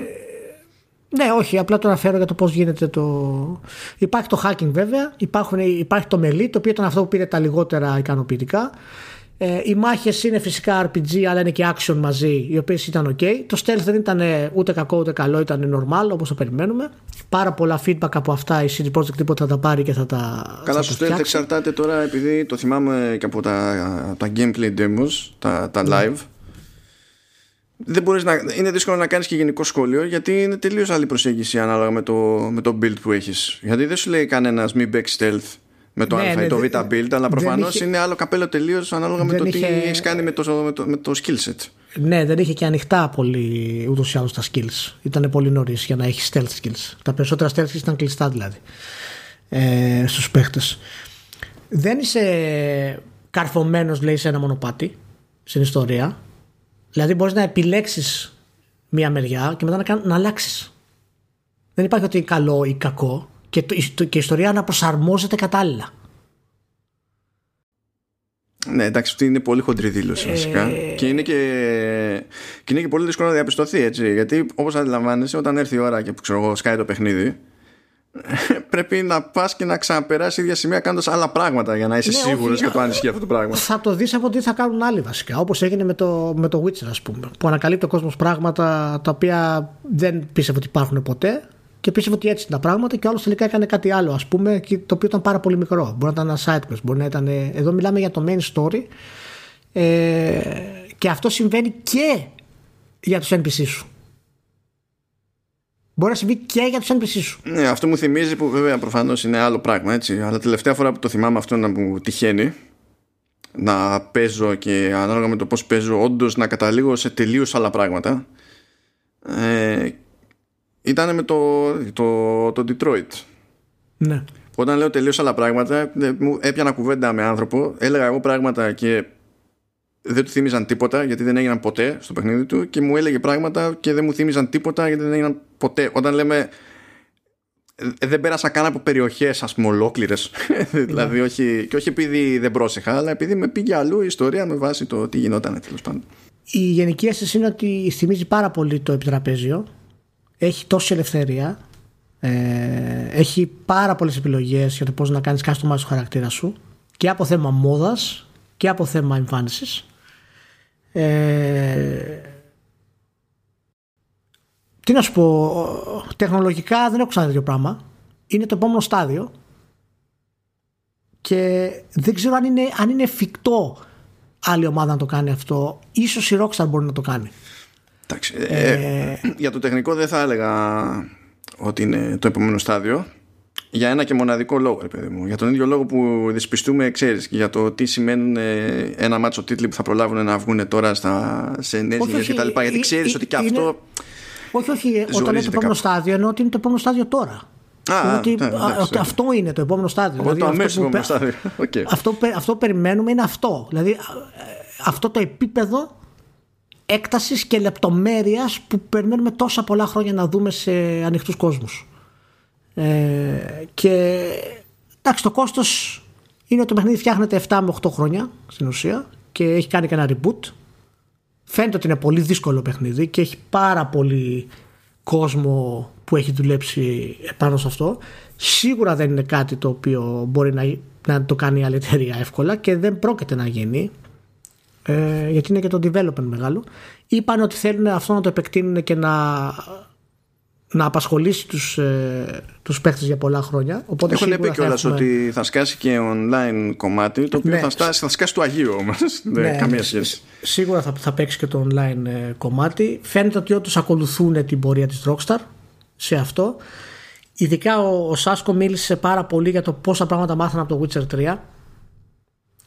ναι, όχι, απλά το αναφέρω για το πώς γίνεται το. Υπάρχει το hacking βέβαια, υπάρχουν, υπάρχει το μελί, το οποίο ήταν αυτό που πήρε τα λιγότερα ικανοποιητικά. Ε, οι μάχες είναι φυσικά RPG, αλλά είναι και action μαζί, οι οποίες ήταν ok. Το stealth δεν ήταν ούτε κακό ούτε καλό, ήταν normal όπως το περιμένουμε. Πάρα πολλά feedback από αυτά η CD Projekt τίποτα θα τα πάρει και θα τα. Καλά, στο stealth εξαρτάται τώρα, επειδή το θυμάμαι και από τα, τα gameplay demos, τα, τα ναι. live. Δεν μπορείς να, είναι δύσκολο να κάνεις και γενικό σχόλιο γιατί είναι τελείως άλλη προσέγγιση ανάλογα με το, με το build που έχεις γιατί δεν σου λέει κανένας μη back stealth με το ναι, α ή ναι, το β build, αλλά προφανώς είχε... είναι άλλο καπέλο τελείως ανάλογα με το είχε... τι έχεις κάνει με το, με το, με το skill set. Ναι, δεν είχε και ανοιχτά πολύ ούτως ή άλλως τα skills. Ήταν πολύ νωρίς για να έχεις stealth skills. Τα περισσότερα stealth skills ήταν κλειστά δηλαδή ε, στους παίχτες. Δεν είσαι καρφωμένος, λέει, σε ένα μονοπάτι στην ιστορία. Δηλαδή, μπορείς να επιλέξεις μία μεριά και μετά να, να αλλάξεις. Δεν υπάρχει ότι καλό ή κακό και, το, και η ιστορία να προσαρμόζεται κατάλληλα. Ναι, εντάξει, αυτή είναι πολύ χοντρή δήλωση βασικά. Ε... Και, είναι και, και είναι και πολύ δύσκολο να διαπιστωθεί έτσι. Γιατί όπως αντιλαμβάνεσαι, όταν έρθει η ώρα και ξέρω εγώ, σκάει το παιχνίδι, πρέπει να πας και να ξαναπεράσει ίδια σημεία κάνοντας άλλα πράγματα για να είσαι ναι, σίγουρος για το αν ισχύει αυτό το πράγμα. Θα το δεις από τι θα κάνουν άλλοι βασικά. Όπως έγινε με το, με το Witcher, ας πούμε. Που ανακαλύπτει ο κόσμος πράγματα τα οποία δεν πίστευε ότι υπάρχουν ποτέ και πίστευε ότι έτσι είναι τα πράγματα και άλλος τελικά έκανε κάτι άλλο, ας πούμε, το οποίο ήταν πάρα πολύ μικρό. Μπορεί να ήταν ένα side quest, μπορεί να ήταν. Εδώ μιλάμε για το main story. Ε, και αυτό συμβαίνει και για τους NPC σου. Μπορεί να συμβεί και για τους NPC σου. Ναι, αυτό μου θυμίζει που βέβαια προφανώς είναι άλλο πράγμα έτσι. Αλλά τελευταία φορά που το θυμάμαι αυτό να μου τυχαίνει να παίζω και ανάλογα με το πώς παίζω, όντως να καταλήγω σε τελείως άλλα πράγματα. Ε, ήταν με το, το, το Detroit. Ναι. Όταν λέω τελείω άλλα πράγματα, ε, μου έπιανα κουβέντα με άνθρωπο, έλεγα εγώ πράγματα και δεν του θύμιζαν τίποτα γιατί δεν έγιναν ποτέ στο παιχνίδι του και μου έλεγε πράγματα και δεν μου θύμιζαν τίποτα γιατί δεν έγιναν ποτέ. Όταν λέμε ε, δεν πέρασα καν από περιοχές, ας πούμε, ολόκληρες. δηλαδή, όχι, και όχι επειδή δεν πρόσεχα, αλλά επειδή με πήγε αλλού η ιστορία με βάση το τι γινόταν τέλος πάντων. Η γενική αίσθηση είναι ότι θυμίζει πάρα πολύ το επιτραπέζιο. Έχει τόση ελευθερία. Ε, έχει πάρα πολλές επιλογές για το πώς να κάνεις customize το χαρακτήρα σου και από θέμα μόδας και από θέμα εμφάνισης. Ε, τι να σου πω, τεχνολογικά δεν έχω ξαναδεί τέτοιο πράγμα. Είναι το επόμενο στάδιο και δεν ξέρω αν είναι, αν είναι εφικτό άλλη ομάδα να το κάνει αυτό. Ίσως η Rockstar μπορεί να το κάνει. Εντάξει, ε, ε, για το τεχνικό δεν θα έλεγα ότι είναι το επόμενο στάδιο για ένα και μοναδικό λόγο, ρε παιδί μου. Για τον ίδιο λόγο που δυσπιστούμε, ξέρεις, για το τι σημαίνουν ε, ένα μάτσο τίτλοι που θα προλάβουν να βγουν τώρα στα, σε νέες γενιέ κτλ. Γιατί ξέρεις ότι και αυτό. Όχι, όχι. Όταν είναι το επόμενο στάδιο, εννοώ ότι είναι το επόμενο στάδιο τώρα. Α, ότι, ναι, αυτό είναι το επόμενο στάδιο. Δηλαδή, το αμέσως επόμενο στάδιο. Okay. Αυτό, αυτό που περιμένουμε είναι αυτό. Δηλαδή αυτό το επίπεδο έκτασης και λεπτομέρειας που περιμένουμε τόσα πολλά χρόνια να δούμε σε ανοιχτούς κόσμους. Ε, και εντάξει, το κόστος είναι ότι το παιχνίδι φτιάχνεται 7 με 8 χρόνια στην ουσία και έχει κάνει και ένα reboot. Φαίνεται ότι είναι πολύ δύσκολο παιχνίδι και έχει πάρα πολύ κόσμο που έχει δουλέψει πάνω σε αυτό. Σίγουρα δεν είναι κάτι το οποίο μπορεί να, να το κάνει η άλλη εταιρεία εύκολα και δεν πρόκειται να γίνει. Ε, γιατί είναι και το development μεγάλο. Είπαν ότι θέλουν αυτό να το επεκτείνουν και να να απασχολήσει τους, ε, τους παίχτες για πολλά χρόνια. Οπότε Έχουν πει κιόλας έχουμε... ότι θα σκάσει και online κομμάτι, το οποίο ναι. θα, στάσει, θα σκάσει το Αγίου όμως. Ναι, καμία σχέση. Σίγουρα θα, θα παίξει και το online ε, κομμάτι. Φαίνεται ότι όντως ακολουθούν την πορεία της Rockstar σε αυτό. Ειδικά ο, ο Σάσκο μίλησε πάρα πολύ για το πόσα πράγματα μάθανε από το Witcher 3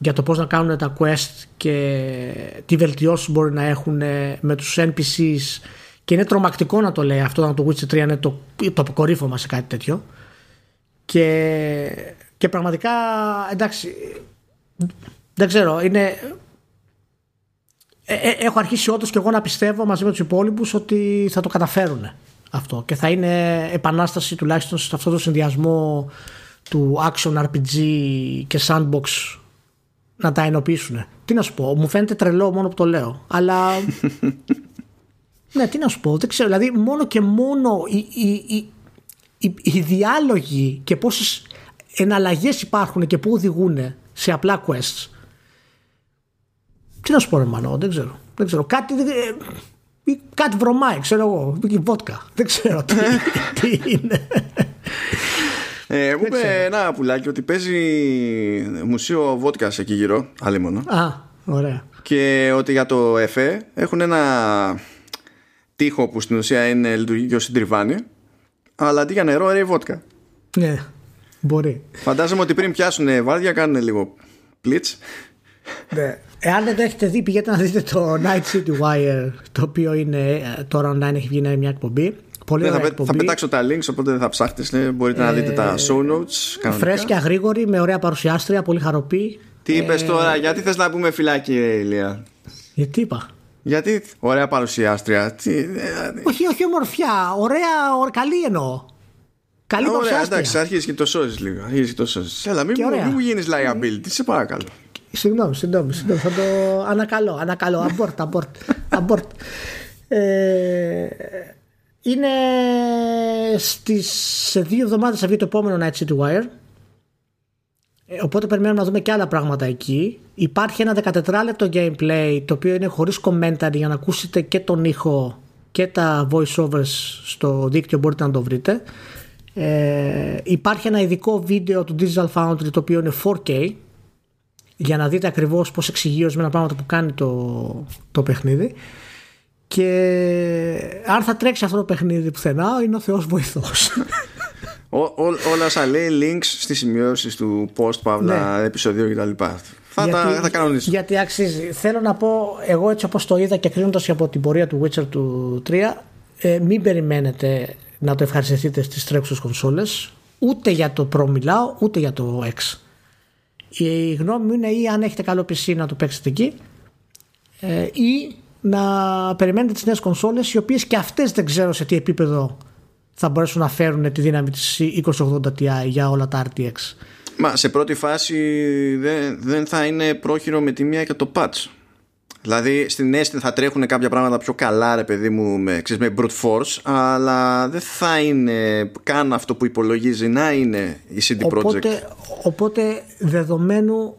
για το πώς να κάνουν τα quest και τι βελτιώσεις μπορεί να έχουν με τους NPCs και είναι τρομακτικό να το λέει αυτό, να το Witcher 3 είναι το, το αποκορύφωμα σε κάτι τέτοιο. Και, και πραγματικά εντάξει, δεν ξέρω, είναι. Ε, ε, έχω αρχίσει όντως και εγώ να πιστεύω μαζί με τους υπόλοιπους ότι θα το καταφέρουν αυτό και θα είναι επανάσταση τουλάχιστον σε αυτό το συνδυασμό του action RPG και sandbox να τα ενοποιήσουν. Τι να σου πω, μου φαίνεται τρελό μόνο που το λέω. Αλλά Ναι, τι να σου πω, δεν ξέρω. Δηλαδή, μόνο και μόνο οι, οι, οι, οι διάλογοι και πόσες εναλλαγές υπάρχουν και πού οδηγούν σε απλά quests. Τι να σου πω, ρε Μανώ, δεν ξέρω. Δεν ξέρω. Κάτι, ε, κάτι βρωμάει, ξέρω εγώ. Βότκα. Δεν ξέρω τι, τι είναι. Ε, μου είπε ένα πουλάκι ότι παίζει μουσείο βότκας εκεί γύρω, άλλη μόνο. Α, ωραία. Και ότι για το ΕΦΕ έχουν ένα τείχο που στην ουσία είναι λειτουργεί ως συντριβάνι αλλά αντί για νερό ρέει βότκα. Ναι, μπορεί. Φαντάζομαι ότι πριν πιάσουν βάρδια κάνουν λίγο πλίτς ναι. Εάν δεν το έχετε δει, πηγαίνετε να δείτε το Night City Wire, το οποίο είναι ε, τώρα online, έχει βγει μια εκπομπή. Πολύ Δεν ωραία θα, πε- εκπομπή. θα πετάξω τα links, οπότε δεν θα ψάχτε. Μπορείτε να δείτε τα show notes. Κανονικά. Φρέσκια, γρήγορη, με ωραία παρουσιάστρια, πολύ χαροπή. Τι είπες τώρα, γιατί θες να πούμε φυλάκι, ρε Ηλία. Γιατί είπα; Γιατί ωραία παρουσιάστρια. Τι, ε, Όχι, όχι ομορφιά. Ωραία, ω- καλή εννοώ. Καλή Ωραία, παρουσιάστρια. εντάξει, αρχίζεις και το σώζεις λίγο. Αρχίζεις και το σώζεις. Έλα, μην, Και μου- ωραία. μην μου γίνεις liability, σε παρακαλώ. Συγγνώμη, συγγνώμη, συγγνώμη. Θα το ανακαλώ, ανακαλώ. Abort, abort, abort. Ε, είναι στις, σε δύο εβδομάδες θα βγει το επόμενο Night City Wire. Ε, οπότε περιμένουμε να δούμε και άλλα πράγματα εκεί. Υπάρχει ένα 14 λεπτό gameplay το οποίο είναι χωρίς commentary για να ακούσετε και τον ήχο και τα voiceovers στο δίκτυο μπορείτε να το βρείτε. Ε, υπάρχει ένα ειδικό βίντεο του Digital Foundry το οποίο είναι 4K για να δείτε ακριβώς πώς εξηγεί ορισμένα πράγματα που κάνει το, το παιχνίδι και αν θα τρέξει αυτό το παιχνίδι πουθενά είναι ο Θεός βοηθός Ό, ό, όλα όσα λέει links στις σημειώσεις του post παύλα επεισοδίου κτλ. Θα τα θα κανονίσω. γιατί αξίζει θέλω να πω εγώ έτσι όπως το είδα και κρίνοντας και από την πορεία του Witcher του 3 ε, μην περιμένετε να το ευχαριστηθείτε στις τρέχουσες κονσόλες ούτε για το Pro μιλάω ούτε για το X η γνώμη μου είναι ή αν έχετε καλό PC να το παίξετε εκεί ε, ή να περιμένετε τις νέες κονσόλες οι οποίες και αυτές δεν ξέρω σε τι επίπεδο θα μπορέσουν να φέρουν τη δύναμη της 2080 Ti για όλα τα RTX. Μα σε πρώτη φάση δεν, δεν θα είναι πρόχειρο με τη μία και το patch. Δηλαδή στην αίσθηση θα τρέχουν κάποια πράγματα πιο καλά ρε παιδί μου με, ξέρεις, με brute force αλλά δεν θα είναι καν αυτό που υπολογίζει να είναι η CD Projekt. Οπότε, οπότε δεδομένου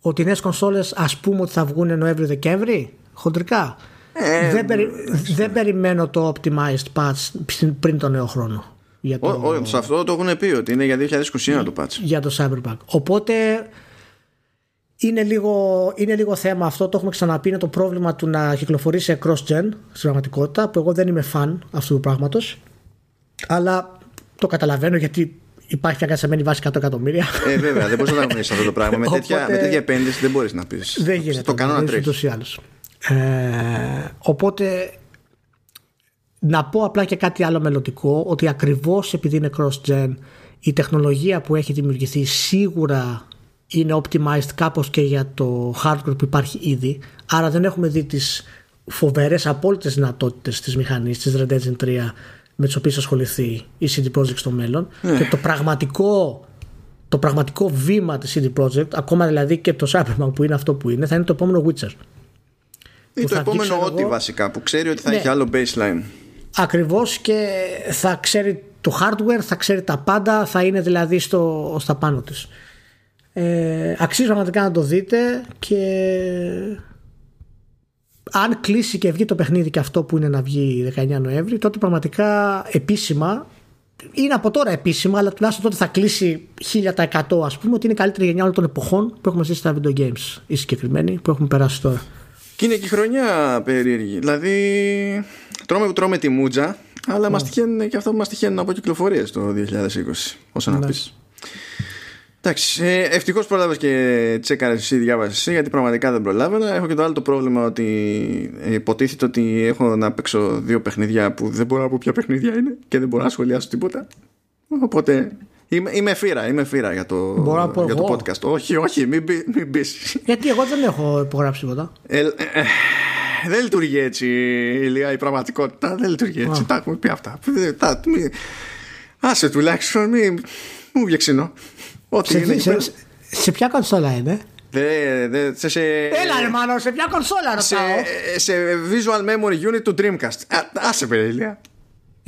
ότι οι νέες κονσόλες ας πούμε ότι θα βγουν Νοέμβριο-Δεκέμβρη χοντρικά Ε, δεν, περι- δεν περιμένω το optimized patch πριν- πριν το νέο χρόνο για το, Ό, ό, σε αυτό το έχουν πει ότι είναι για 2021 το patch. για το Cyberpunk. Οπότε είναι λίγο, είναι λίγο θέμα αυτό, το έχουμε ξαναπεί, είναι το πρόβλημα του να κυκλοφορήσει cross-gen στην πραγματικότητα, που εγώ δεν είμαι φαν αυτού του πράγματος, αλλά το καταλαβαίνω γιατί υπάρχει μια κατσαμένη βάση 100 εκατομμύρια. Ε, βέβαια, δεν μπορείς να το αγωνίσει αυτό το πράγμα. Με τέτοια, Οπότε- με τέτοια επένδυση δεν μπορείς να πεις. δεν γίνεται. Το κάνω να δεν τρέχει. Ούτως ή άλλως. Ε, οπότε να πω απλά και κάτι άλλο μελλοντικό ότι ακριβώς επειδή είναι cross-gen η τεχνολογία που έχει δημιουργηθεί σίγουρα είναι optimized κάπως και για το hardware που υπάρχει ήδη. Άρα δεν έχουμε δει τις φοβερές απόλυτες δυνατότητες της μηχανής της Red Engine 3 με τις οποίες θα ασχοληθεί η CD Projekt στο μέλλον. Και το πραγματικό το πραγματικό βήμα της CD Projekt ακόμα δηλαδή και το Cyberpunk που είναι αυτό που είναι θα είναι το επόμενο Witcher Ή που το θα βγει, επόμενο ξέρω ό,τι εγώ. βασικά που ξέρει ότι θα Ναι. έχει άλλο baseline. Ακριβώς και θα ξέρει το hardware, θα ξέρει τα πάντα, θα είναι δηλαδή στο, στα πάνω της. Ε, αξίζει πραγματικά να το δείτε και αν κλείσει και βγει το παιχνίδι και αυτό που είναι να βγει 19 Νοέμβρη τότε πραγματικά επίσημα είναι από τώρα επίσημα αλλά τουλάχιστον τότε θα κλείσει 1000% ας πούμε ότι είναι η καλύτερη γενιά όλων των εποχών που έχουμε ζήσει στα video games οι συγκεκριμένοι που έχουμε περάσει τώρα. Και είναι και η χρονιά περίεργη. Δηλαδή, τρώμε που τρώμε τη μούτζα, αλλά Ναι. μας τυχαίνουν και αυτό που μας τυχαίνουν από κυκλοφορίες το 2020. Όσο να Ναι. πεις. Εντάξει, ε, ευτυχώς πρόλαβε και τσέκαρες εσύ, διάβασες εσύ, γιατί πραγματικά δεν προλάβαινα. Έχω και το άλλο το πρόβλημα ότι ε, υποτίθεται ότι έχω να παίξω δύο παιχνίδια που δεν μπορώ να πω ποια παιχνίδια είναι και δεν μπορώ να σχολιάσω τίποτα. Οπότε είμαι, είμαι φύρα, είμαι φύρα για το, Μπορώ να πω για το εγώ. podcast. Όχι, όχι, μην, μπει- μην πεις. Γιατί εγώ δεν έχω υπογράψει τίποτα. Ε, ε, ε, δεν λειτουργεί έτσι Ηλία, η πραγματικότητα. Δεν λειτουργεί έτσι. Α. Τα έχουμε πει αυτά. Ε, τα- μη- άσε τουλάχιστον, μη μου βιεξινώ. Ό,τι Σε, είναι. εκεί σε, πέρα. σε, σε ποια κονσόλα είναι; Δε- δε- σε, σε, Έλα ρε Μάνο, σε ποια κονσόλα σε, ρωτάω; σε visual memory unit του Dreamcast. Α, άσε πέρα, Ηλία.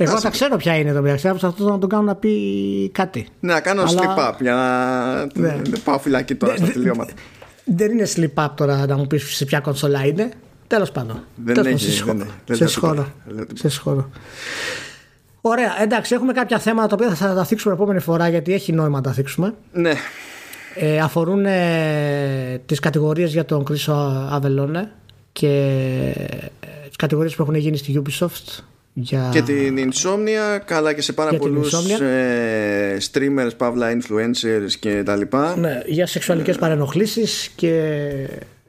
Εγώ άσε. θα ξέρω ποια είναι το μεταξύ. Αυτό να τον κάνω να πει κάτι. Ναι, να κάνω Αλλά- slip up για να Ναι. δεν πάω φυλακή τώρα στα Δεν- τελειώματα. Δεν είναι slip up τώρα να μου πεις σε ποια κονσόλα είναι. Τέλος πάντων. Δεν Τέλος έχει, πάντων, σε συγχω- δεν έχει. Δεν Σε λέω συγχωρώ. τίποτα. Δεν λέω τίποτα. Σε συγχωρώ. Ωραία, εντάξει, έχουμε κάποια θέματα τα οποία θα τα θίξουμε επόμενη φορά γιατί έχει νόημα να τα θίξουμε. Ναι, Ε, αφορούν ε, τις κατηγορίες για τον Κρίσο Αβελόνε και ε, τις κατηγορίες που έχουν γίνει στη Ubisoft Για... Και την Insomnia, καλά και σε πάρα πολλούς ε, streamers, παύλα influencers και τα λοιπά. Ναι, για σεξουαλικές ε... παρενοχλήσεις και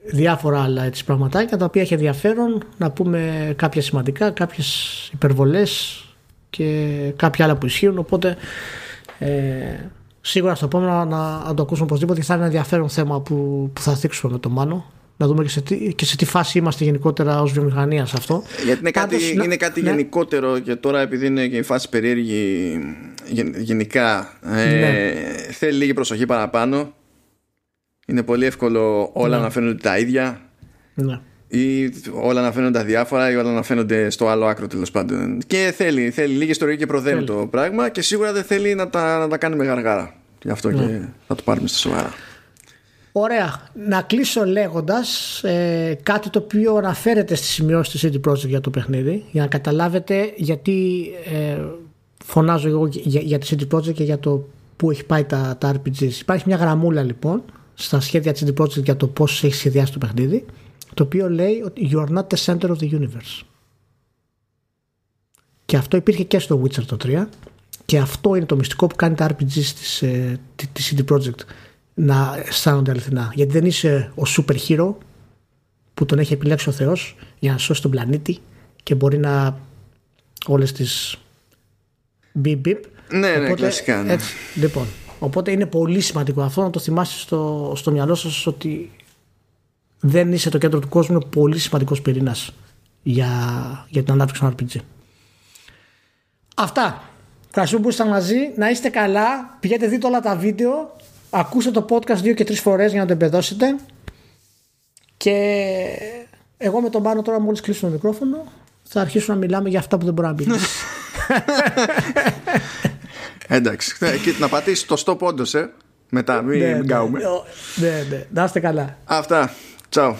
διάφορα άλλα έτσι, πραγματάκια τα οποία έχει ενδιαφέρον να πούμε κάποια σημαντικά, κάποιες υπερβολές και κάποια άλλα που ισχύουν. Οπότε ε, σίγουρα στο επόμενο να, να το ακούσουμε οπωσδήποτε θα είναι ένα ενδιαφέρον θέμα που, που θα θίξουμε με τον Μάνο να δούμε και σε, τι, και σε τι φάση είμαστε γενικότερα ως βιομηχανία σε αυτό. Γιατί είναι κάτι, είναι κάτι ναι. γενικότερο και τώρα επειδή είναι και η φάση περίεργη γενικά ε, ναι. θέλει λίγη προσοχή παραπάνω. Είναι πολύ εύκολο όλα ναι. να φαίνονται τα ίδια. Ναι. Ή όλα να φαίνονται τα διάφορα ή όλα να φαίνονται στο άλλο άκρο τέλος πάντων. Και θέλει, θέλει λίγη ιστορία και προδέμει το πράγμα και σίγουρα δεν θέλει να τα, να τα κάνει με γαργάρα. Γι' αυτό ναι. και θα το πάρουμε στα σοβαρά. Ωραία. Να κλείσω λέγοντας ε, κάτι το οποίο αναφέρεται στη σημειώση του CD Projekt για το παιχνίδι, για να καταλάβετε γιατί ε, φωνάζω εγώ για, για τη CD Projekt και για το που έχει πάει τα, τα RPGs. Υπάρχει μια γραμμούλα λοιπόν στα σχέδια της CD Projekt για το πώς έχει σχεδιάσει το παιχνίδι, το οποίο λέει ότι you are not the center of the universe. Και αυτό υπήρχε και στο Witcher το 3 και αυτό είναι το μυστικό που κάνει τα RPGs της, ε, της CD Projekt να αισθάνονται αληθινά. Γιατί δεν είσαι ο super hero που τον έχει επιλέξει ο Θεός για να σώσει τον πλανήτη και μπορεί να όλες τις μπιπ μπιπ. Ναι, ναι, κλασικά. Ναι. Έτσι, λοιπόν, οπότε είναι πολύ σημαντικό αυτό να το θυμάστε στο, στο μυαλό σας ότι δεν είσαι το κέντρο του κόσμου, είναι πολύ σημαντικός πυρήνας για, για την ανάπτυξη των RPG. Αυτά. Ευχαριστούμε που ήσασταν μαζί. Να είστε καλά. Πηγαίνετε δείτε όλα τα βίντεο Ακούστε το podcast δύο και τρεις φορές για να το εμπεδώσετε και εγώ με τον Πάνο τώρα μόλις κλείσουμε το μικρόφωνο θα αρχίσουμε να μιλάμε για αυτά που δεν μπορούμε να πει. Εντάξει. Ε, και να πατήσεις το stop όντως, ε. Μετά, μην, ναι, μην ναι, ναι, ναι, να είστε καλά. Αυτά. Ciao.